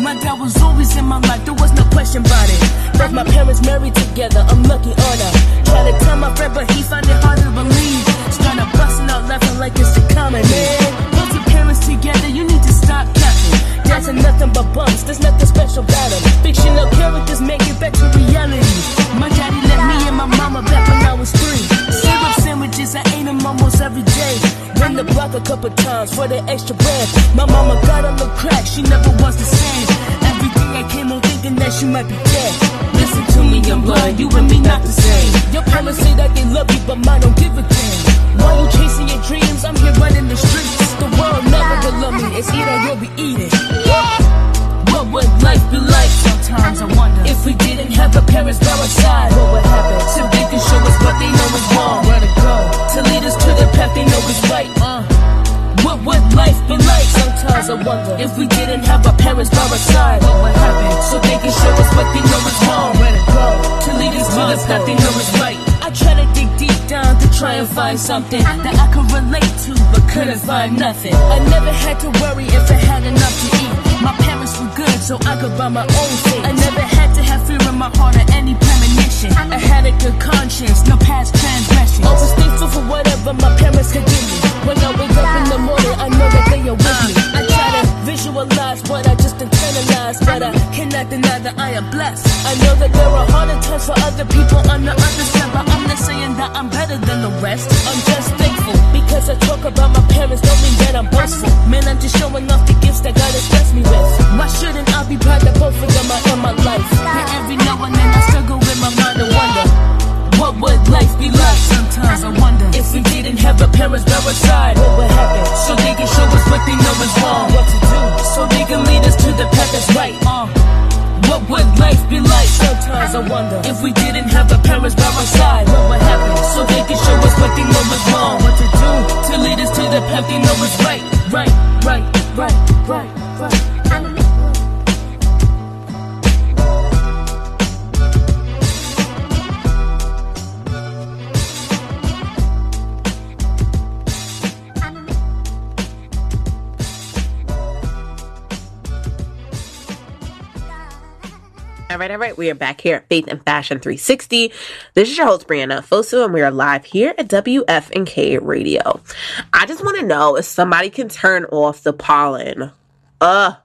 my dad was always in my life, there was no question about it. Both my parents married together, I'm lucky on her. Try to tell my friend, but he find it hard to believe. Started busting out laughing like it's a common man. Both your parents together, you need to stop capping. Dads are nothing but bums, there's nothing special about them. Fictional characters make it back to reality. My daddy left me and my mama back when I was three. Syrup sandwiches, I ate them almost every day. Run the block a couple times for the extra bread. My mama got on the crack, she never wants the same. Every day I came home thinking that she might be dead. Listen to me, young blood, you and me not the same. Your parents say that they love you, but mine don't give wonder if we didn't have our parents by our side. What would happen? So they can show us what they know is wrong. Where to go? To lead us to the path they know is right. I try to dig deep down to try and find something that I could relate to, but couldn't find nothing. I never had to worry if I had enough to eat. My parents were good, so I could buy my own things. I never had to have fear in my heart or any premonition. I had a good conscience, no past transgressions. Always thankful for whatever my parents could give me. When I wake up in the morning, I know that they are with me. Uh, I try to visualize what I just internalized, but I cannot deny that I am blessed. I know that there are harder times for other people on the other side, but I'm not saying that I'm better than the rest. I'm just thankful because I talk about my parents, don't mean that I'm boastful. Man, I'm just showing off the gifts that God has blessed me with. Why shouldn't I be proud that both of them are in my life? And every now and then I struggle with my mind and wonder. What would life be like? Sometimes I wonder if we didn't have our parents by our side. What would happen? So they can show us what they know is wrong. What to do? So they can lead us to the path that's right. Uh. What would life be like? Sometimes I wonder if we didn't have our parents by our side. What would happen? So they can show us what they know is wrong. What to do? To lead us to the path they know is right. Right, right, right, right, right. All right, all right. We are back here at Faith and Fashion 360. This is your host, Brianna Fosu, and we are live here at WFNK Radio. I just want to know if somebody can turn off the pollen. Ugh.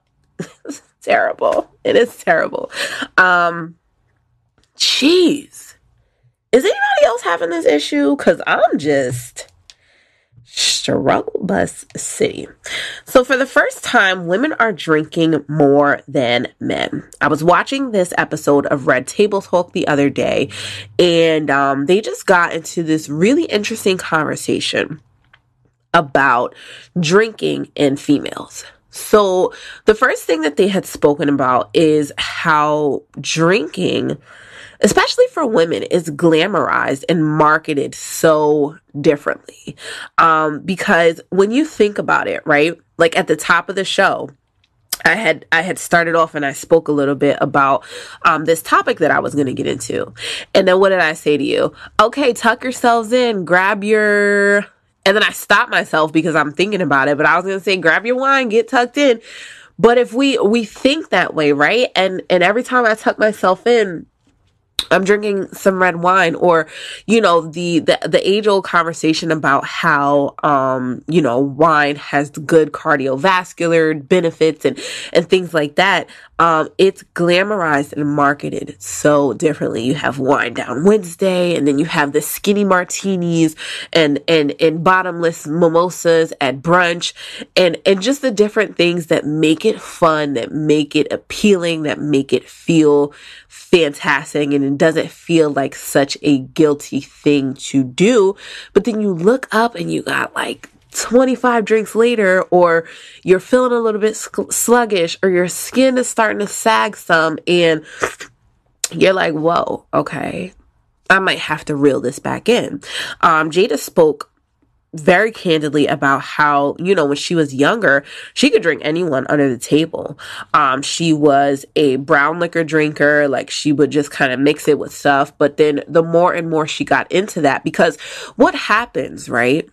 terrible. It is terrible. Um, jeez. Is anybody else having this issue? Because I'm just struggle bus city. So for the first time, women are drinking more than men. I was watching this episode of Red Table Talk the other day, and um, they just got into this really interesting conversation about drinking in females. So the first thing that they had spoken about is how drinking especially for women, is glamorized and marketed so differently. Um, because when you think about it, right, like at the top of the show, I had I had started off and I spoke a little bit about um, this topic that I was going to get into, and then what did I say to you? Okay, tuck yourselves in, grab your, and then I stopped myself because I'm thinking about it. But I was going to say, grab your wine, get tucked in. But if we we think that way, right? And and every time I tuck myself in, I'm drinking some red wine or you know the the, the age old conversation about how um you know wine has good cardiovascular benefits and and things like that um it's glamorized and marketed so differently you have wine down Wednesday and then you have the skinny martinis and and and bottomless mimosas at brunch and and just the different things that make it fun that make it appealing that make it feel fantastic and and it doesn't feel like such a guilty thing to do. But then you look up and you got like 25 drinks later, or you're feeling a little bit sluggish, or your skin is starting to sag some, and you're like, whoa, okay, I might have to reel this back in. Um, Jada spoke very candidly about how, you know, when she was younger, she could drink anyone under the table. Um, she was a brown liquor drinker, like she would just kind of mix it with stuff. But then the more and more she got into that, because what happens, right?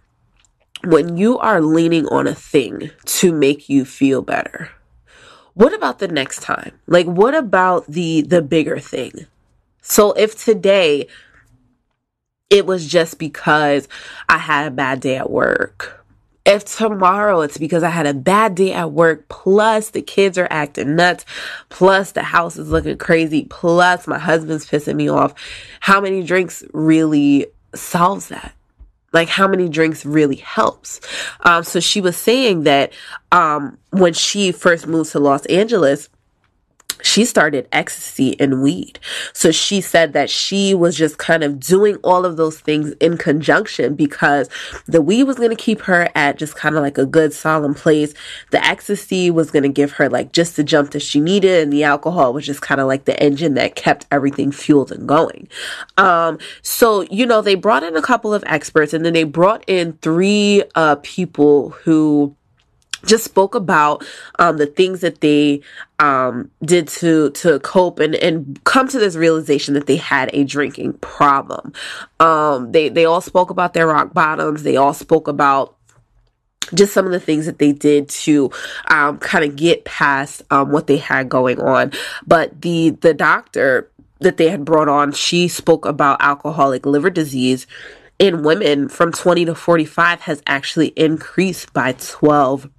When you are leaning on a thing to make you feel better, what about the next time? Like, what about the, the bigger thing? So if today it was just because I had a bad day at work. If tomorrow it's because I had a bad day at work, plus the kids are acting nuts, plus the house is looking crazy, plus my husband's pissing me off, how many drinks really solves that? Like how many drinks really helps? Um, so she was saying that um, when she first moved to Los Angeles, she started ecstasy and weed. So she said that she was just kind of doing all of those things in conjunction because the weed was going to keep her at just kind of like a good solemn place. The ecstasy was going to give her like just the jump that she needed and the alcohol was just kind of like the engine that kept everything fueled and going. Um so you know they brought in a couple of experts and then they brought in three uh people who just spoke about um, the things that they um, did to to cope and and come to this realization that they had a drinking problem. Um, they they all spoke about their rock bottoms. They all spoke about just some of the things that they did to um, kind of get past um, what they had going on. But the the doctor that they had brought on, she spoke about alcoholic liver disease in women from 20 to 45 has actually increased by 12%.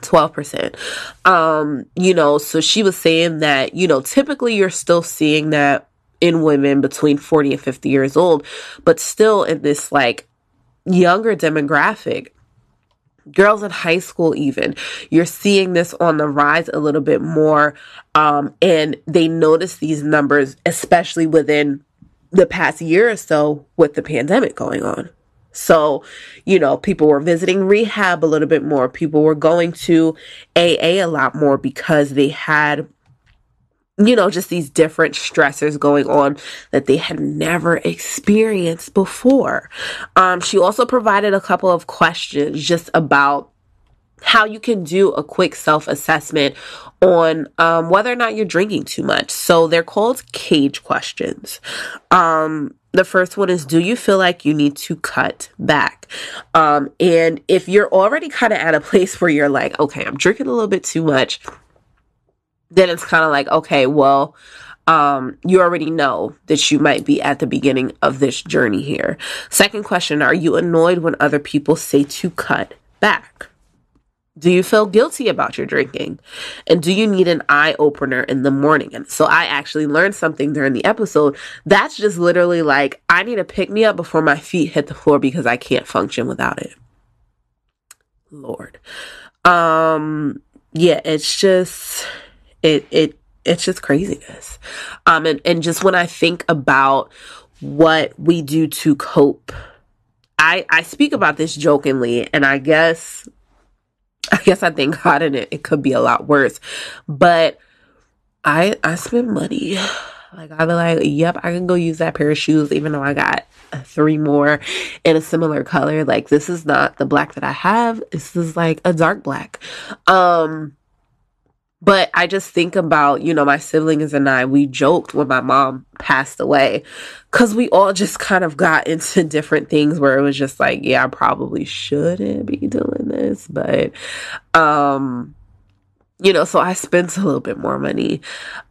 12%. Um, you know, so she was saying that, you know, typically you're still seeing that in women between 40 and 50 years old, but still in this like younger demographic, girls in high school even you're seeing this on the rise a little bit more um, and they notice these numbers especially within the past year or so with the pandemic going on. So, you know, people were visiting rehab a little bit more. People were going to AA a lot more because they had, you know, just these different stressors going on that they had never experienced before. Um, she also provided a couple of questions just about how you can do a quick self assessment on um, whether or not you're drinking too much. So they're called cage questions. Um, the first one is Do you feel like you need to cut back? Um, and if you're already kind of at a place where you're like, okay, I'm drinking a little bit too much, then it's kind of like, okay, well, um, you already know that you might be at the beginning of this journey here. Second question Are you annoyed when other people say to cut back? Do you feel guilty about your drinking? And do you need an eye opener in the morning? And so I actually learned something during the episode. That's just literally like, I need to pick me up before my feet hit the floor because I can't function without it. Lord. Um, yeah, it's just, it, it, it's just craziness. Um, and, and just when I think about what we do to cope, I, I speak about this jokingly, and I guess I guess I thank God in it. It could be a lot worse. But I I spend money. Like I be like, yep, I can go use that pair of shoes even though I got three more in a similar color. Like this is not the black that I have. This is like a dark black. Um but I just think about, you know, my siblings and I, we joked when my mom passed away because we all just kind of got into different things where it was just like, yeah, I probably shouldn't be doing this. But, um, you know, so I spent a little bit more money.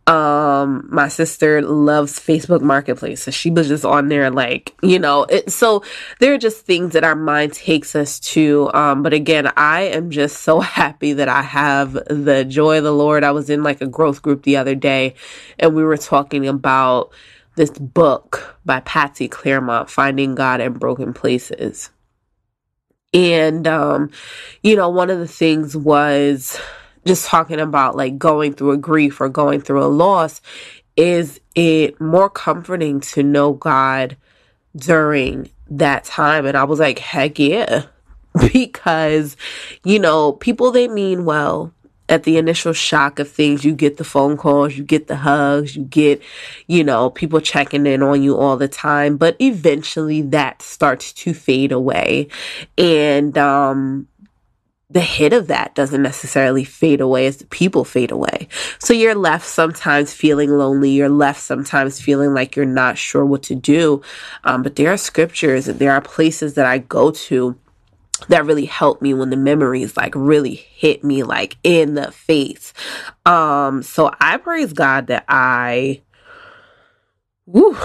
Um, my sister loves Facebook Marketplace, so she was just on there, like, you know, it, so there are just things that our mind takes us to. Um, but again, I am just so happy that I have the joy of the Lord. I was in like a growth group the other day, and we were talking about this book by Patsy Clairmont, Finding God in Broken Places. And, um, you know, one of the things was, just talking about like going through a grief or going through a loss is it more comforting to know God during that time? And I was like, heck yeah. Because, you know, people they mean well at the initial shock of things, you get the phone calls, you get the hugs, you get, you know, people checking in on you all the time. But eventually that starts to fade away. And, um, the hit of that doesn't necessarily fade away as the people fade away. So you're left sometimes feeling lonely. You're left sometimes feeling like you're not sure what to do. Um, but there are scriptures and there are places that I go to that really helped me when the memories like really hit me like in the face. Um, so I praise God that I, woo,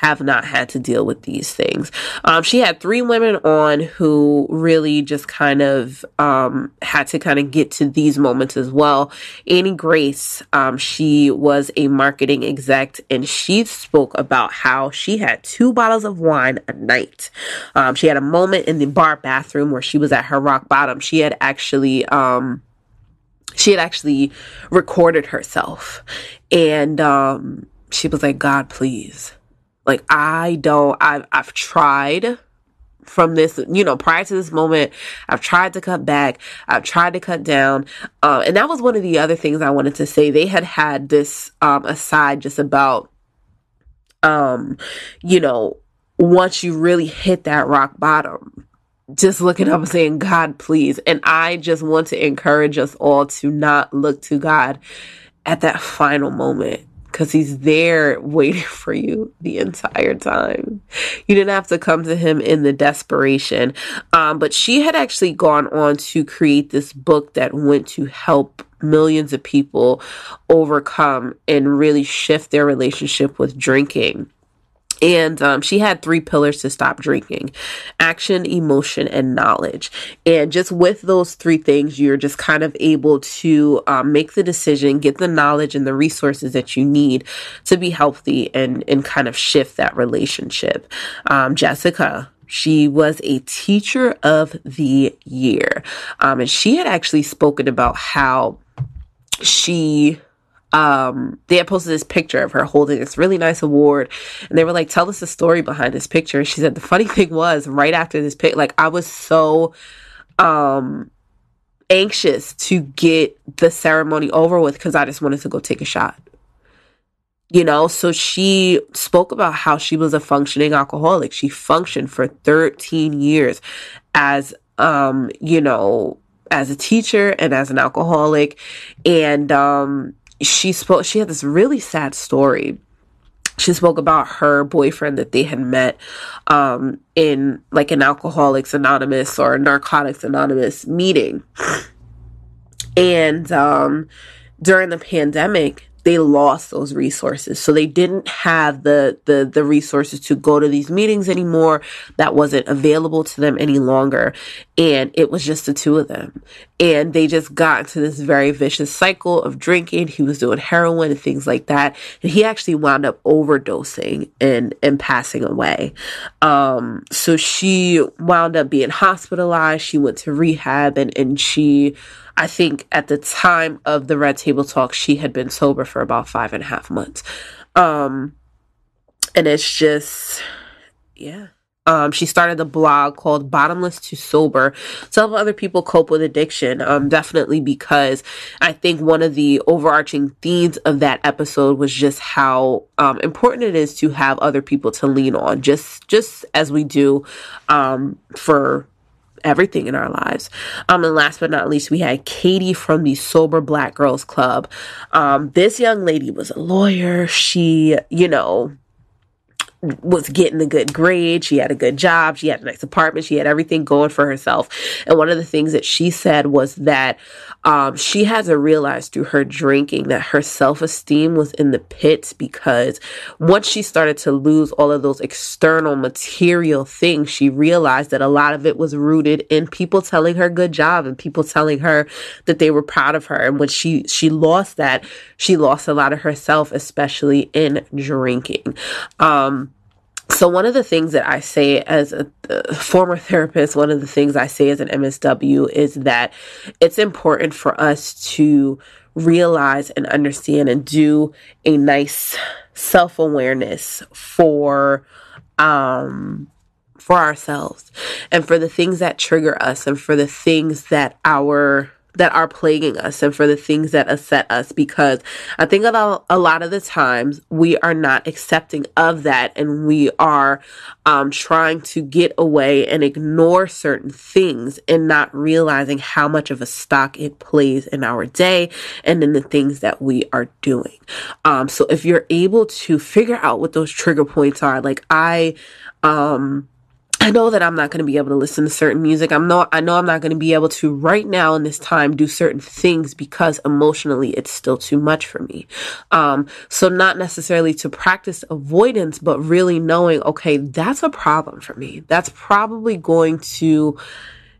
have not had to deal with these things. Um, she had three women on who really just kind of um, had to kind of get to these moments as well. Annie Grace, um, she was a marketing exec and she spoke about how she had two bottles of wine a night. Um, she had a moment in the bar bathroom where she was at her rock bottom. She had actually, um, she had actually recorded herself and um, she was like, God, please like I don't I've I've tried from this, you know, prior to this moment, I've tried to cut back, I've tried to cut down. Uh, and that was one of the other things I wanted to say. They had had this um, aside just about, um, you know, once you really hit that rock bottom, just looking up and saying, God, please. And I just want to encourage us all to not look to God at that final moment because he's there waiting for you the entire time. You didn't have to come to him in the desperation. Um, but she had actually gone on to create this book that went to help millions of people overcome and really shift their relationship with drinking. And um, she had three pillars to stop drinking action, emotion, and knowledge. And just with those three things, you're just kind of able to um, make the decision, get the knowledge and the resources that you need to be healthy and, and kind of shift that relationship. Um, Jessica, she was a teacher of the year. Um, and she had actually spoken about how she um they had posted this picture of her holding this really nice award and they were like tell us the story behind this picture. She said the funny thing was right after this pic like i was so um anxious to get the ceremony over with because i just wanted to go take a shot. You know so she spoke about how she was a functioning alcoholic. She functioned for 13 years as um you know as a teacher and as an alcoholic and um she spoke she had this really sad story. She spoke about her boyfriend that they had met um, in like an alcoholics anonymous or narcotics anonymous meeting. And um, during the pandemic they lost those resources. So they didn't have the the the resources to go to these meetings anymore that wasn't available to them any longer. And it was just the two of them. And they just got into this very vicious cycle of drinking. He was doing heroin and things like that. And he actually wound up overdosing and and passing away. Um so she wound up being hospitalized. She went to rehab and and she I think at the time of the Red Table Talk, she had been sober for about five and a half months. Um, and it's just, yeah. Um, she started a blog called Bottomless to Sober to help other people cope with addiction. Um, definitely because I think one of the overarching themes of that episode was just how um, important it is to have other people to lean on, just just as we do um, for everything in our lives. Um, and last but not least, we had Khadi from the Sober Black Girls Club. Um, this young lady was a lawyer. She, you know, was getting a good grade. She had a good job. She had a nice apartment. She had everything going for herself. And one of the things that she said was that um, she has to realize through her drinking that her self esteem was in the pits because once she started to lose all of those external material things, she realized that a lot of it was rooted in people telling her good job and people telling her that they were proud of her. And when she she lost that, she lost a lot of herself, especially in drinking. Um, so one of the things that I say as a, former therapist, one of the things I say as an MSW is that it's important for us to realize and understand and do a nice self awareness for um for ourselves and for the things that trigger us and for the things that our that are plaguing us and for the things that upset us because I think a a lot of the times we are not accepting of that and we are um, trying to get away and ignore certain things and not realizing how much of a stock it plays in our day and in the things that we are doing. Um, so if you're able to figure out what those trigger points are, like I, um, I know that I'm not going to be able to listen to certain music. I'm not, I know I'm not going to be able to right now in this time do certain things because emotionally it's still too much for me. Um, so not necessarily to practice avoidance, but really knowing, okay, that's a problem for me. That's probably going to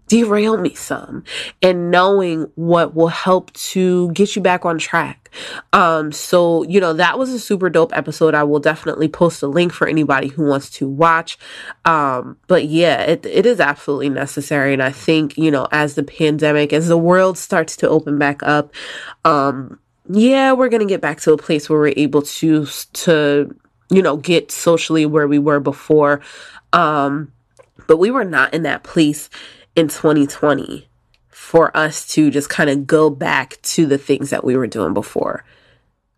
derail me some and knowing what will help to get you back on track. Um, so, you know, that was a super dope episode. I will definitely post a link for anybody who wants to watch. Um, but yeah, it, it is absolutely necessary. And I think, you know, as the pandemic, as the world starts to open back up, um, yeah, we're going to get back to a place where we're able to, to, you know, get socially where we were before. Um, but we were not in that place in 2020 for us to just kind of go back to the things that we were doing before.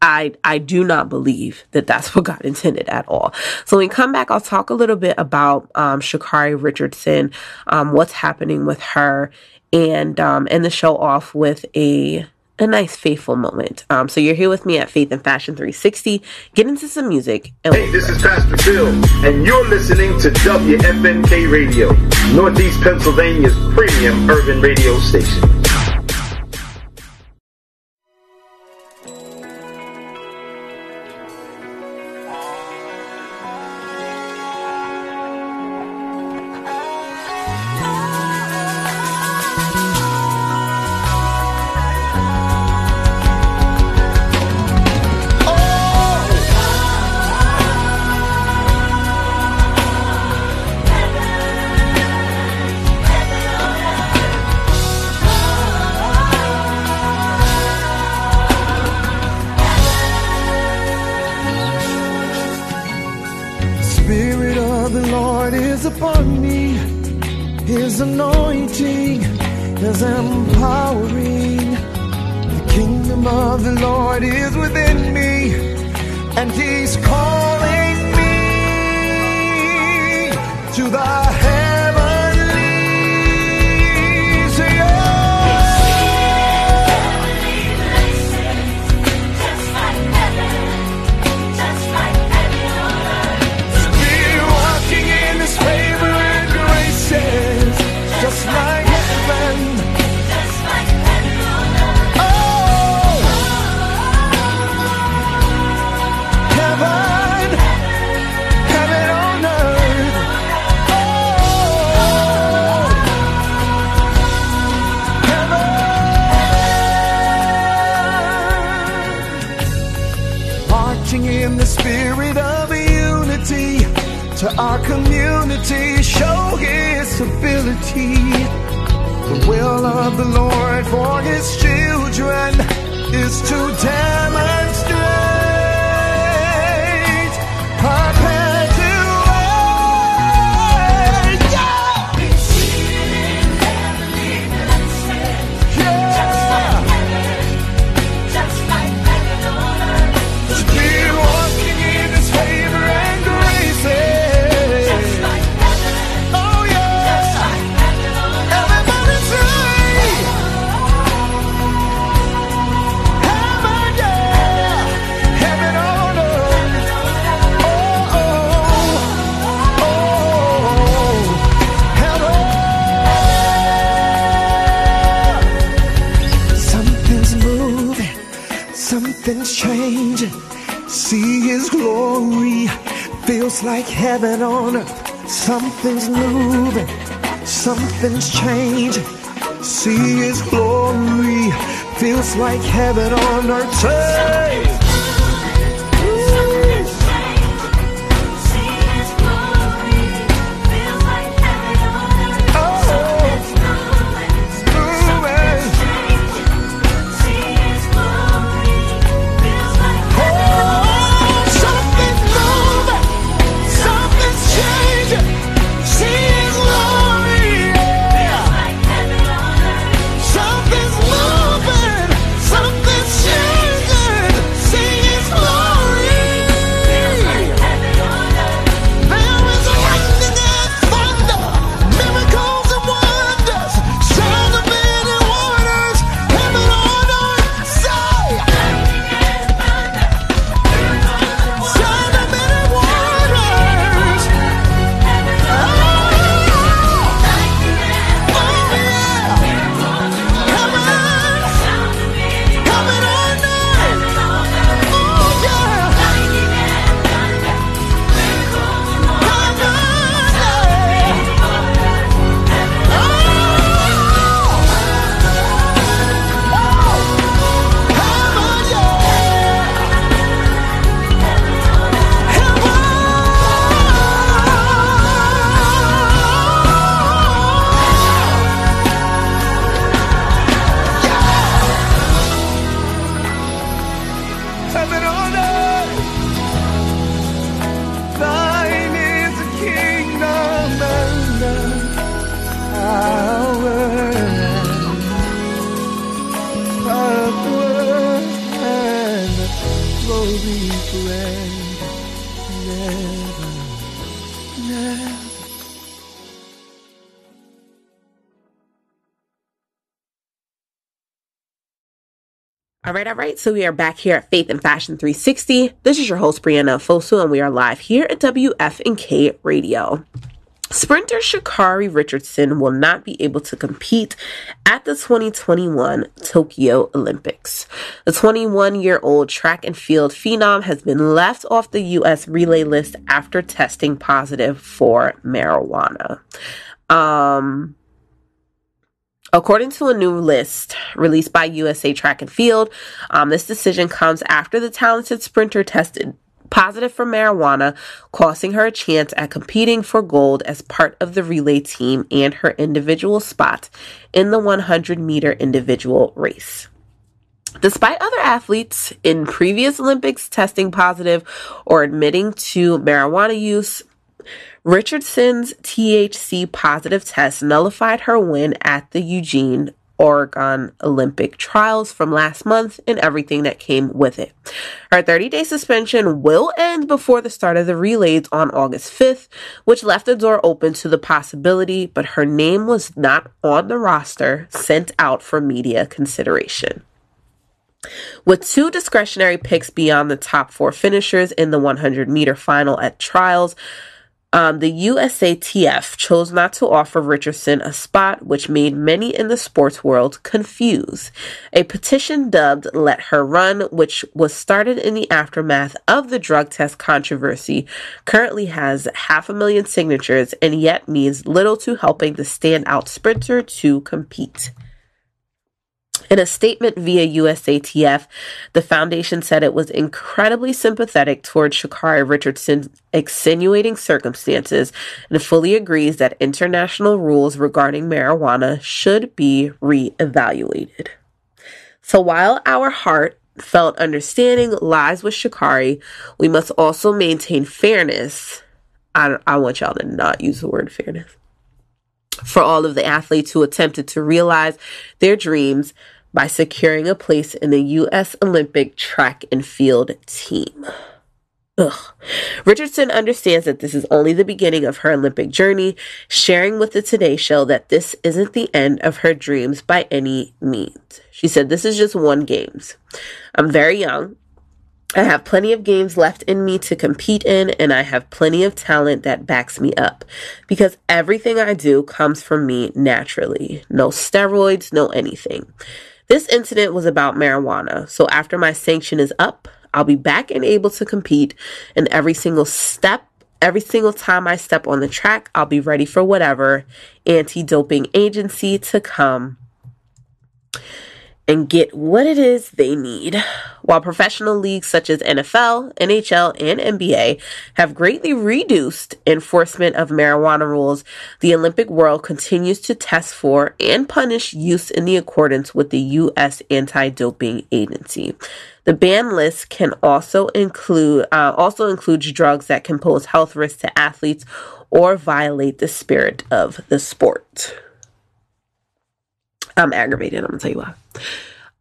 I I do not believe that that's what God intended at all. So when we come back, I'll talk a little bit about um, Sha'Carri Richardson, um, what's happening with her, and um, end the show off with a a nice faithful moment. Um, so you're here with me at Faith and Fashion 360. Get into some music. And Hey, this is Pastor Phil, and you're listening to WFNK Radio, Northeast Pennsylvania's premium urban radio station. So we are back here at Faith and Fashion 360. This is your host, Brianna Fosu, and we are live here at WFNK Radio. Sprinter Sha'Carri Richardson will not be able to compete at the 2021 Tokyo Olympics. The 21 year old track and field phenom has been left off the U.S. relay list after testing positive for marijuana. Um, According to a new list released by USA Track and Field, um, this decision comes after the talented sprinter tested positive for marijuana, costing her a chance at competing for gold as part of the relay team and her individual spot in the 100 meter individual race. Despite other athletes in previous Olympics testing positive or admitting to marijuana use, Richardson's THC positive test nullified her win at the Eugene, Oregon Olympic trials from last month and everything that came with it. Her 30 day suspension will end before the start of the relays on August 5th, which left the door open to the possibility, but her name was not on the roster sent out for media consideration. With two discretionary picks beyond the top four finishers in the 100 meter final at trials, um, the USATF chose not to offer Richardson a spot, which made many in the sports world confused. A petition dubbed Let Her Run, which was started in the aftermath of the drug test controversy, currently has half a million signatures and yet means little to helping the standout sprinter to compete. In a statement via USATF, the foundation said it was incredibly sympathetic towards Sha'Carri Richardson's extenuating circumstances and fully agrees that international rules regarding marijuana should be reevaluated. So while our heartfelt understanding lies with Sha'Carri, we must also maintain fairness. I, I want y'all to not use the word fairness for all of the athletes who attempted to realize their dreams by securing a place in the U.S. Olympic track and field team. Ugh. Richardson understands that this is only the beginning of her Olympic journey, sharing with the Today Show that this isn't the end of her dreams by any means. She said, This is just one games. I'm very young. I have plenty of games left in me to compete in, and I have plenty of talent that backs me up because everything I do comes from me naturally. No steroids, no anything. This incident was about marijuana, so after my sanction is up, I'll be back and able to compete, and every single step Every single time I step on the track, I'll be ready for whatever anti doping agency to come and get what it is they need. While professional leagues such as NFL, NHL, and NBA have greatly reduced enforcement of marijuana rules, the Olympic world continues to test for and punish use in the accordance with the U.S. Anti-Doping Agency. The ban list can also include uh, also includes drugs that can pose health risks to athletes or violate the spirit of the sport. I'm aggravated. I'm gonna tell you why.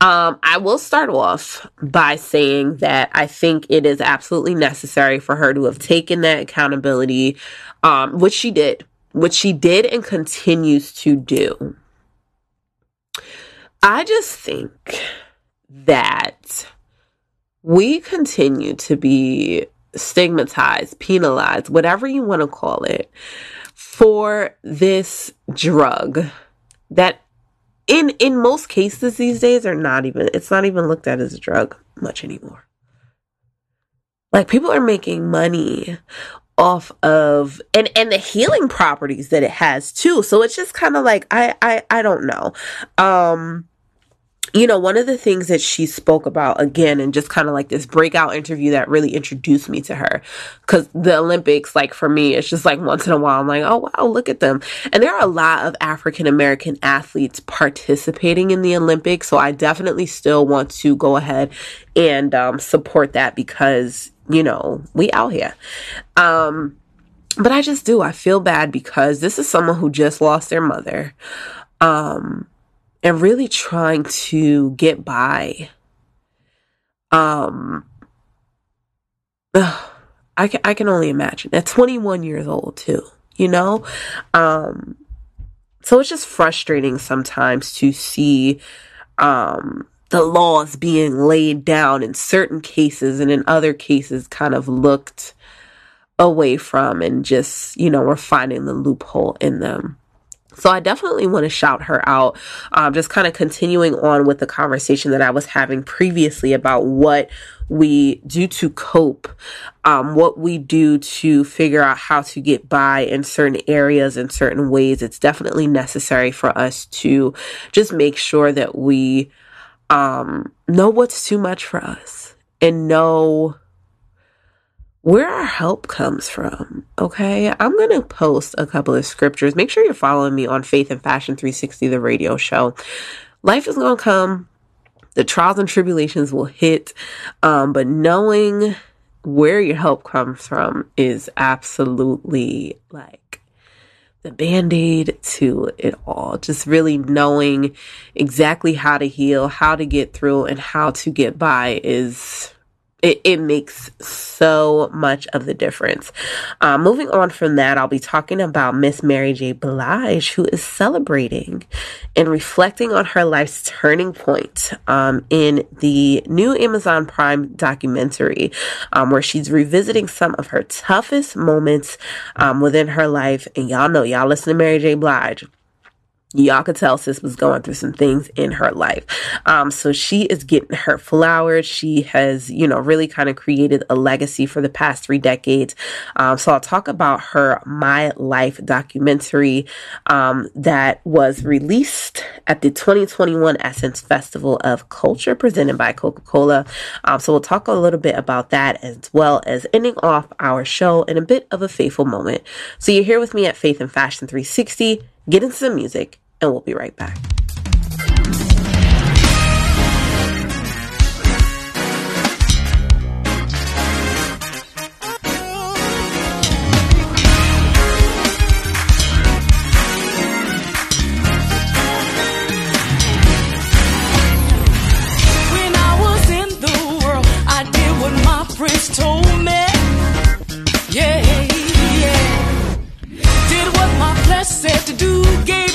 Um, I will start off by saying that I think it is absolutely necessary for her to have taken that accountability, um, which she did, which she did and continues to do. I just think that we continue to be stigmatized, penalized, whatever you want to call it, for this drug that in in most cases these days are not even it's not even looked at as a drug much anymore. Like people are making money off of and and the healing properties that it has too. So it's just kind of like i i i don't know. Um you know, one of the things that she spoke about again, and just kind of like this breakout interview that really introduced me to her, because the Olympics, like for me, it's just like once in a while, I'm like, oh wow, look at them. And there are a lot of African American athletes participating in the Olympics, so I definitely still want to go ahead and um, support that because you know we out here. Um, but I just do. I feel bad because this is someone who just lost their mother. Um, and really trying to get by. Um, I can I can only imagine at 21 years old too. You know, um, so it's just frustrating sometimes to see um the laws being laid down in certain cases and in other cases kind of looked away from and just, you know, we're finding the loophole in them. So I definitely want to shout her out. Um, just kind of continuing on with the conversation that I was having previously about what we do to cope, um, what we do to figure out how to get by in certain areas in certain ways. It's definitely necessary for us to just make sure that we um, know what's too much for us and know where our help comes from. Okay. I'm going to post a couple of scriptures. Make sure you're following me on Faith and Fashion 360, the radio show. Life is going to come, the trials and tribulations will hit, um, but knowing where your help comes from is absolutely like the band aid to it all. Just really knowing exactly how to heal, how to get through, and how to get by is it, it makes so much of the difference. Uh, moving on from that, I'll be talking about Miss Mary J. Blige, who is celebrating and reflecting on her life's turning point um, in the new Amazon Prime documentary, um, where she's revisiting some of her toughest moments um, within her life. And y'all know, y'all listen to Mary J. Blige y'all could tell sis was going through some things in her life. Um, so she is getting her flowers. She has, you know, really kind of created a legacy for the past three decades. Um, so I'll talk about her My Life documentary um, that was released at the 2021 Essence Festival of Culture presented by Coca Cola. Um, so we'll talk a little bit about that as well as ending off our show in a bit of a faithful moment. So you're here with me at Faith and Fashion 360 get into some music, and we'll be right back. To do. Gave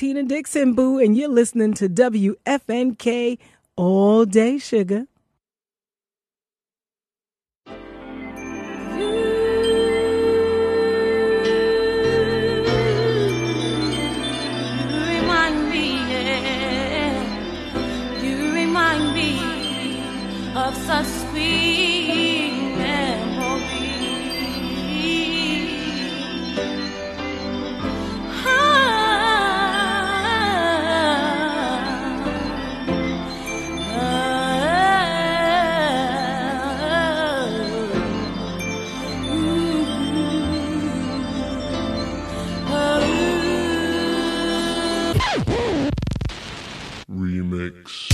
Tina Dixon Boo, and you're listening to WFNK all day, sugar. of such mix.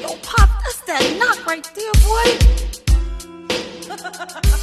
Yo, Pop, that's that knock right there, boy.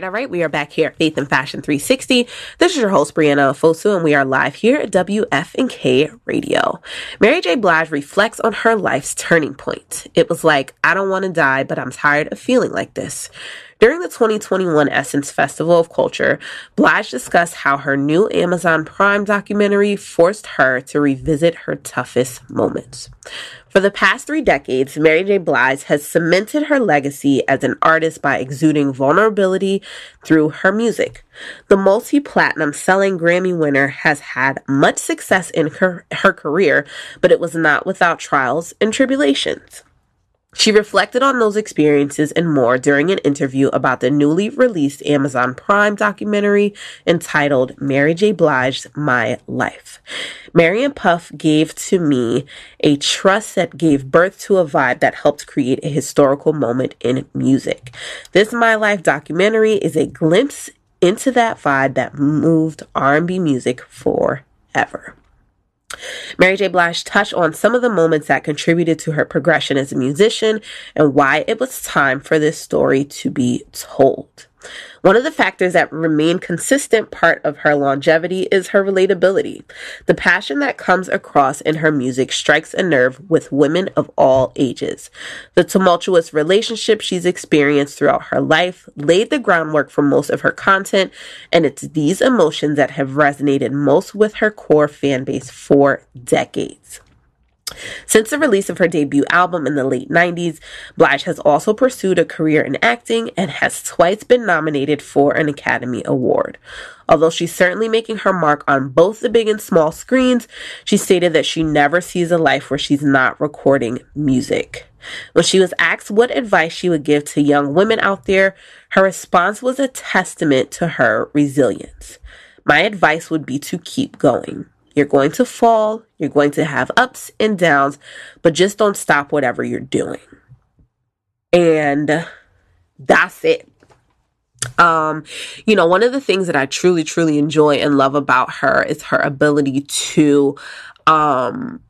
right, all right. We are back here at Faith and Fashion 360. This is your host, Brianna Fosu, and we are live here at WFNK Radio. Mary J. Blige reflects on her life's turning point. It was like, I don't want to die, but I'm tired of feeling like this. During the 2021 Essence Festival of Culture, Blige discussed how her new Amazon Prime documentary forced her to revisit her toughest moments. For the past three decades, Mary J. Blige has cemented her legacy as an artist by exuding vulnerability through her music. The multi platinum selling Grammy winner has had much success in her, her career, but it was not without trials and tribulations. She reflected on those experiences and more during an interview about the newly released Amazon Prime documentary entitled Mary J. Blige's My Life. Mary and Puff gave to me a trust that gave birth to a vibe that helped create a historical moment in music. This My Life documentary is a glimpse into that vibe that moved R&B music forever. Mary J. Blige touched on some of the moments that contributed to her progression as a musician and why it was time for this story to be told. One of the factors that remain consistent part of her longevity is her relatability. The passion that comes across in her music strikes a nerve with women of all ages. The tumultuous relationship she's experienced throughout her life laid the groundwork for most of her content, and it's these emotions that have resonated most with her core fan base for decades. Since the release of her debut album in the late 90s, Blige has also pursued a career in acting and has twice been nominated for an Academy Award. Although she's certainly making her mark on both the big and small screens, she stated that she never sees a life where she's not recording music. When she was asked what advice she would give to young women out there, her response was a testament to her resilience. My advice would be to keep going. You're going to fall, you're going to have ups and downs, but just don't stop whatever you're doing. And that's it. Um, you know, one of the things that I truly, truly enjoy and love about her is her ability to um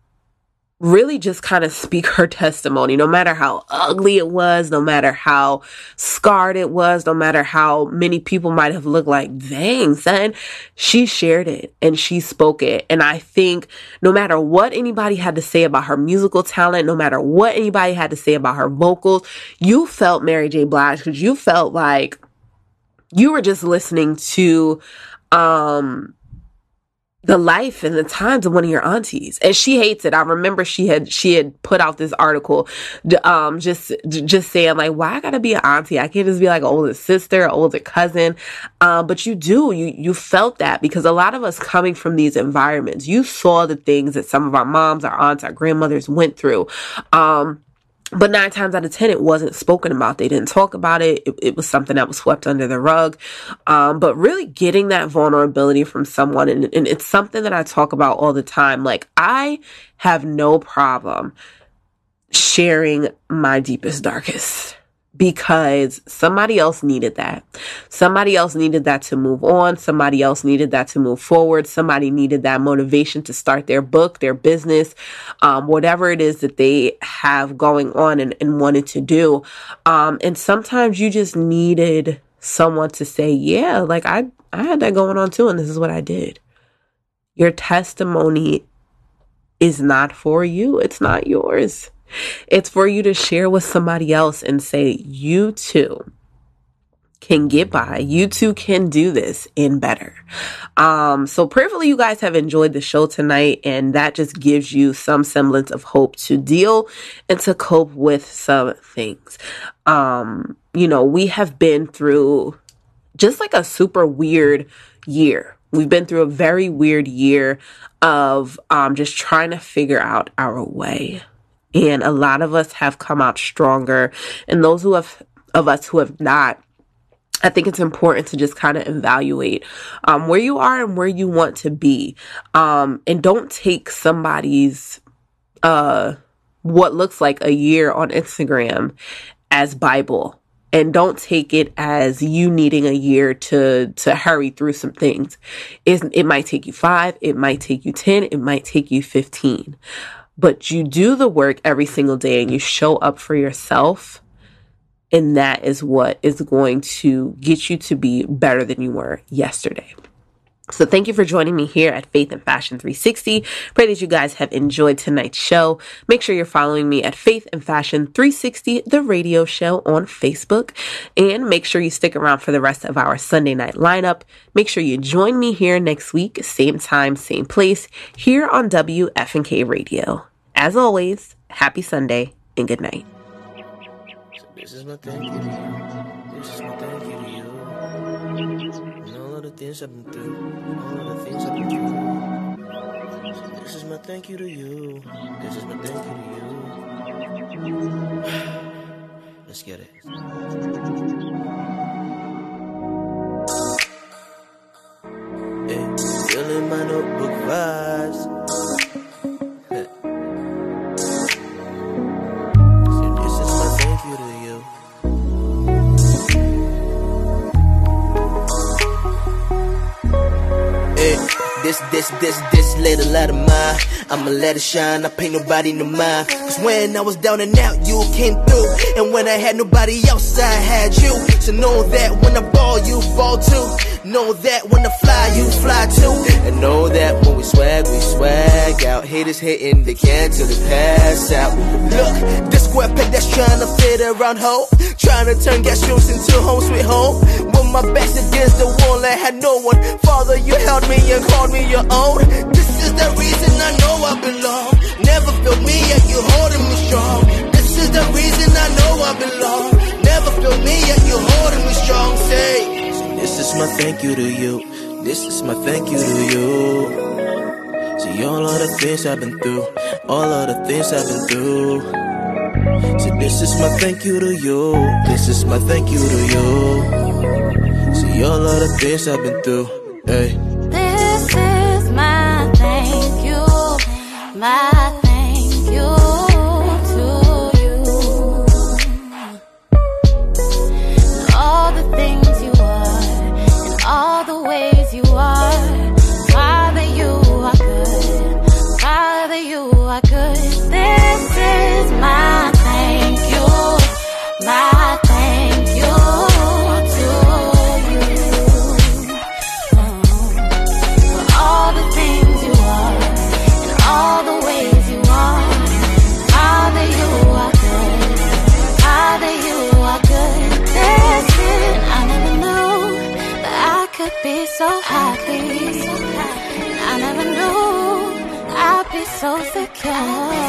really just kind of speak her testimony, no matter how ugly it was, no matter how scarred it was, no matter how many people might have looked like, dang, son, she shared it and she spoke it. And I think no matter what anybody had to say about her musical talent, no matter what anybody had to say about her vocals, you felt Mary J. Blige because you felt like you were just listening to, um, the life and the times of one of your aunties. And she hates it. I remember she had she had put out this article um just just saying like why i gotta be an auntie? I can't just be like an older sister older cousin. Um but you do. You you felt that because a lot of us coming from these environments you saw the things that some of our moms our aunts our grandmothers went through. Um but nine times out of ten it wasn't spoken about. They didn't talk about it. It, it was something that was swept under the rug. Um, but really getting that vulnerability from someone and, and it's something that i talk about all the time. Like i have no problem sharing my deepest darkest because somebody else needed that. Somebody else needed that to move on. Somebody else needed that to move forward. Somebody needed that motivation to start their book, their business, um, whatever it is that they have going on and, and wanted to do. Um, and sometimes you just needed someone to say, yeah, like I, I had that going on too, and this is what I did. Your testimony is not for you. It's not yours. It's for you to share with somebody else and say, you too can get by. You too can do this in better. Um, so prayerfully you guys have enjoyed the show tonight and that just gives you some semblance of hope to deal and to cope with some things. Um, you know, we have been through just like a super weird year. We've been through a very weird year of um, just trying to figure out our way. And a lot of us have come out stronger. And those who have, of us who have not, I think it's important to just kind of evaluate um, where you are and where you want to be. Um, and don't take somebody's, uh, what looks like a year on Instagram as Bible. And don't take it as you needing a year to to hurry through some things. It, it might take you five, it might take you ten, it might take you fifteen but you do the work every single day and you show up for yourself, And that is what is going to get you to be better than you were yesterday. So thank you for joining me here at Faith and Fashion 360. Pray that you guys have enjoyed tonight's show. Make sure you're following me at Faith and Fashion 360, the radio show on Facebook. And make sure you stick around for the rest of our Sunday night lineup. Make sure you join me here next week, same time, same place, here on WFNK Radio. As always, happy Sunday and good night. This is my thank you to you. This is my thank you to you. And all of the things I've been through. All of the things I've been through. This is my thank you to you. This is my thank you to you. Let's get it. My notebook vibes. This, this, this, this little light of mine. I'ma let it shine, I paint nobody no mind. Cause when I was down and out, you came through. And when I had nobody else, I had you. So know that when I ball, you ball too. Know that when I fly, you fly too. And know that when we swag, we swag out. Haters hitting the can till they pass out. Look, this square peg that's trying to fit around home. Trying to turn gas shoes into home sweet home. With my backs against the wall, I had no one. Father, you held me and called me your own. This is the reason I know I belong. Never felt me, yet you holding me strong. This is the reason I know I belong. Never felt me, yet you holding me strong. Say, this is my thank you to you. This is my thank you to you. See all of the things I've been through, all of the things I've been through. See, this is my thank you to you. This is my thank you to you. See all of the things I've been through. Hey. This is my thank you, my ways you are. So secure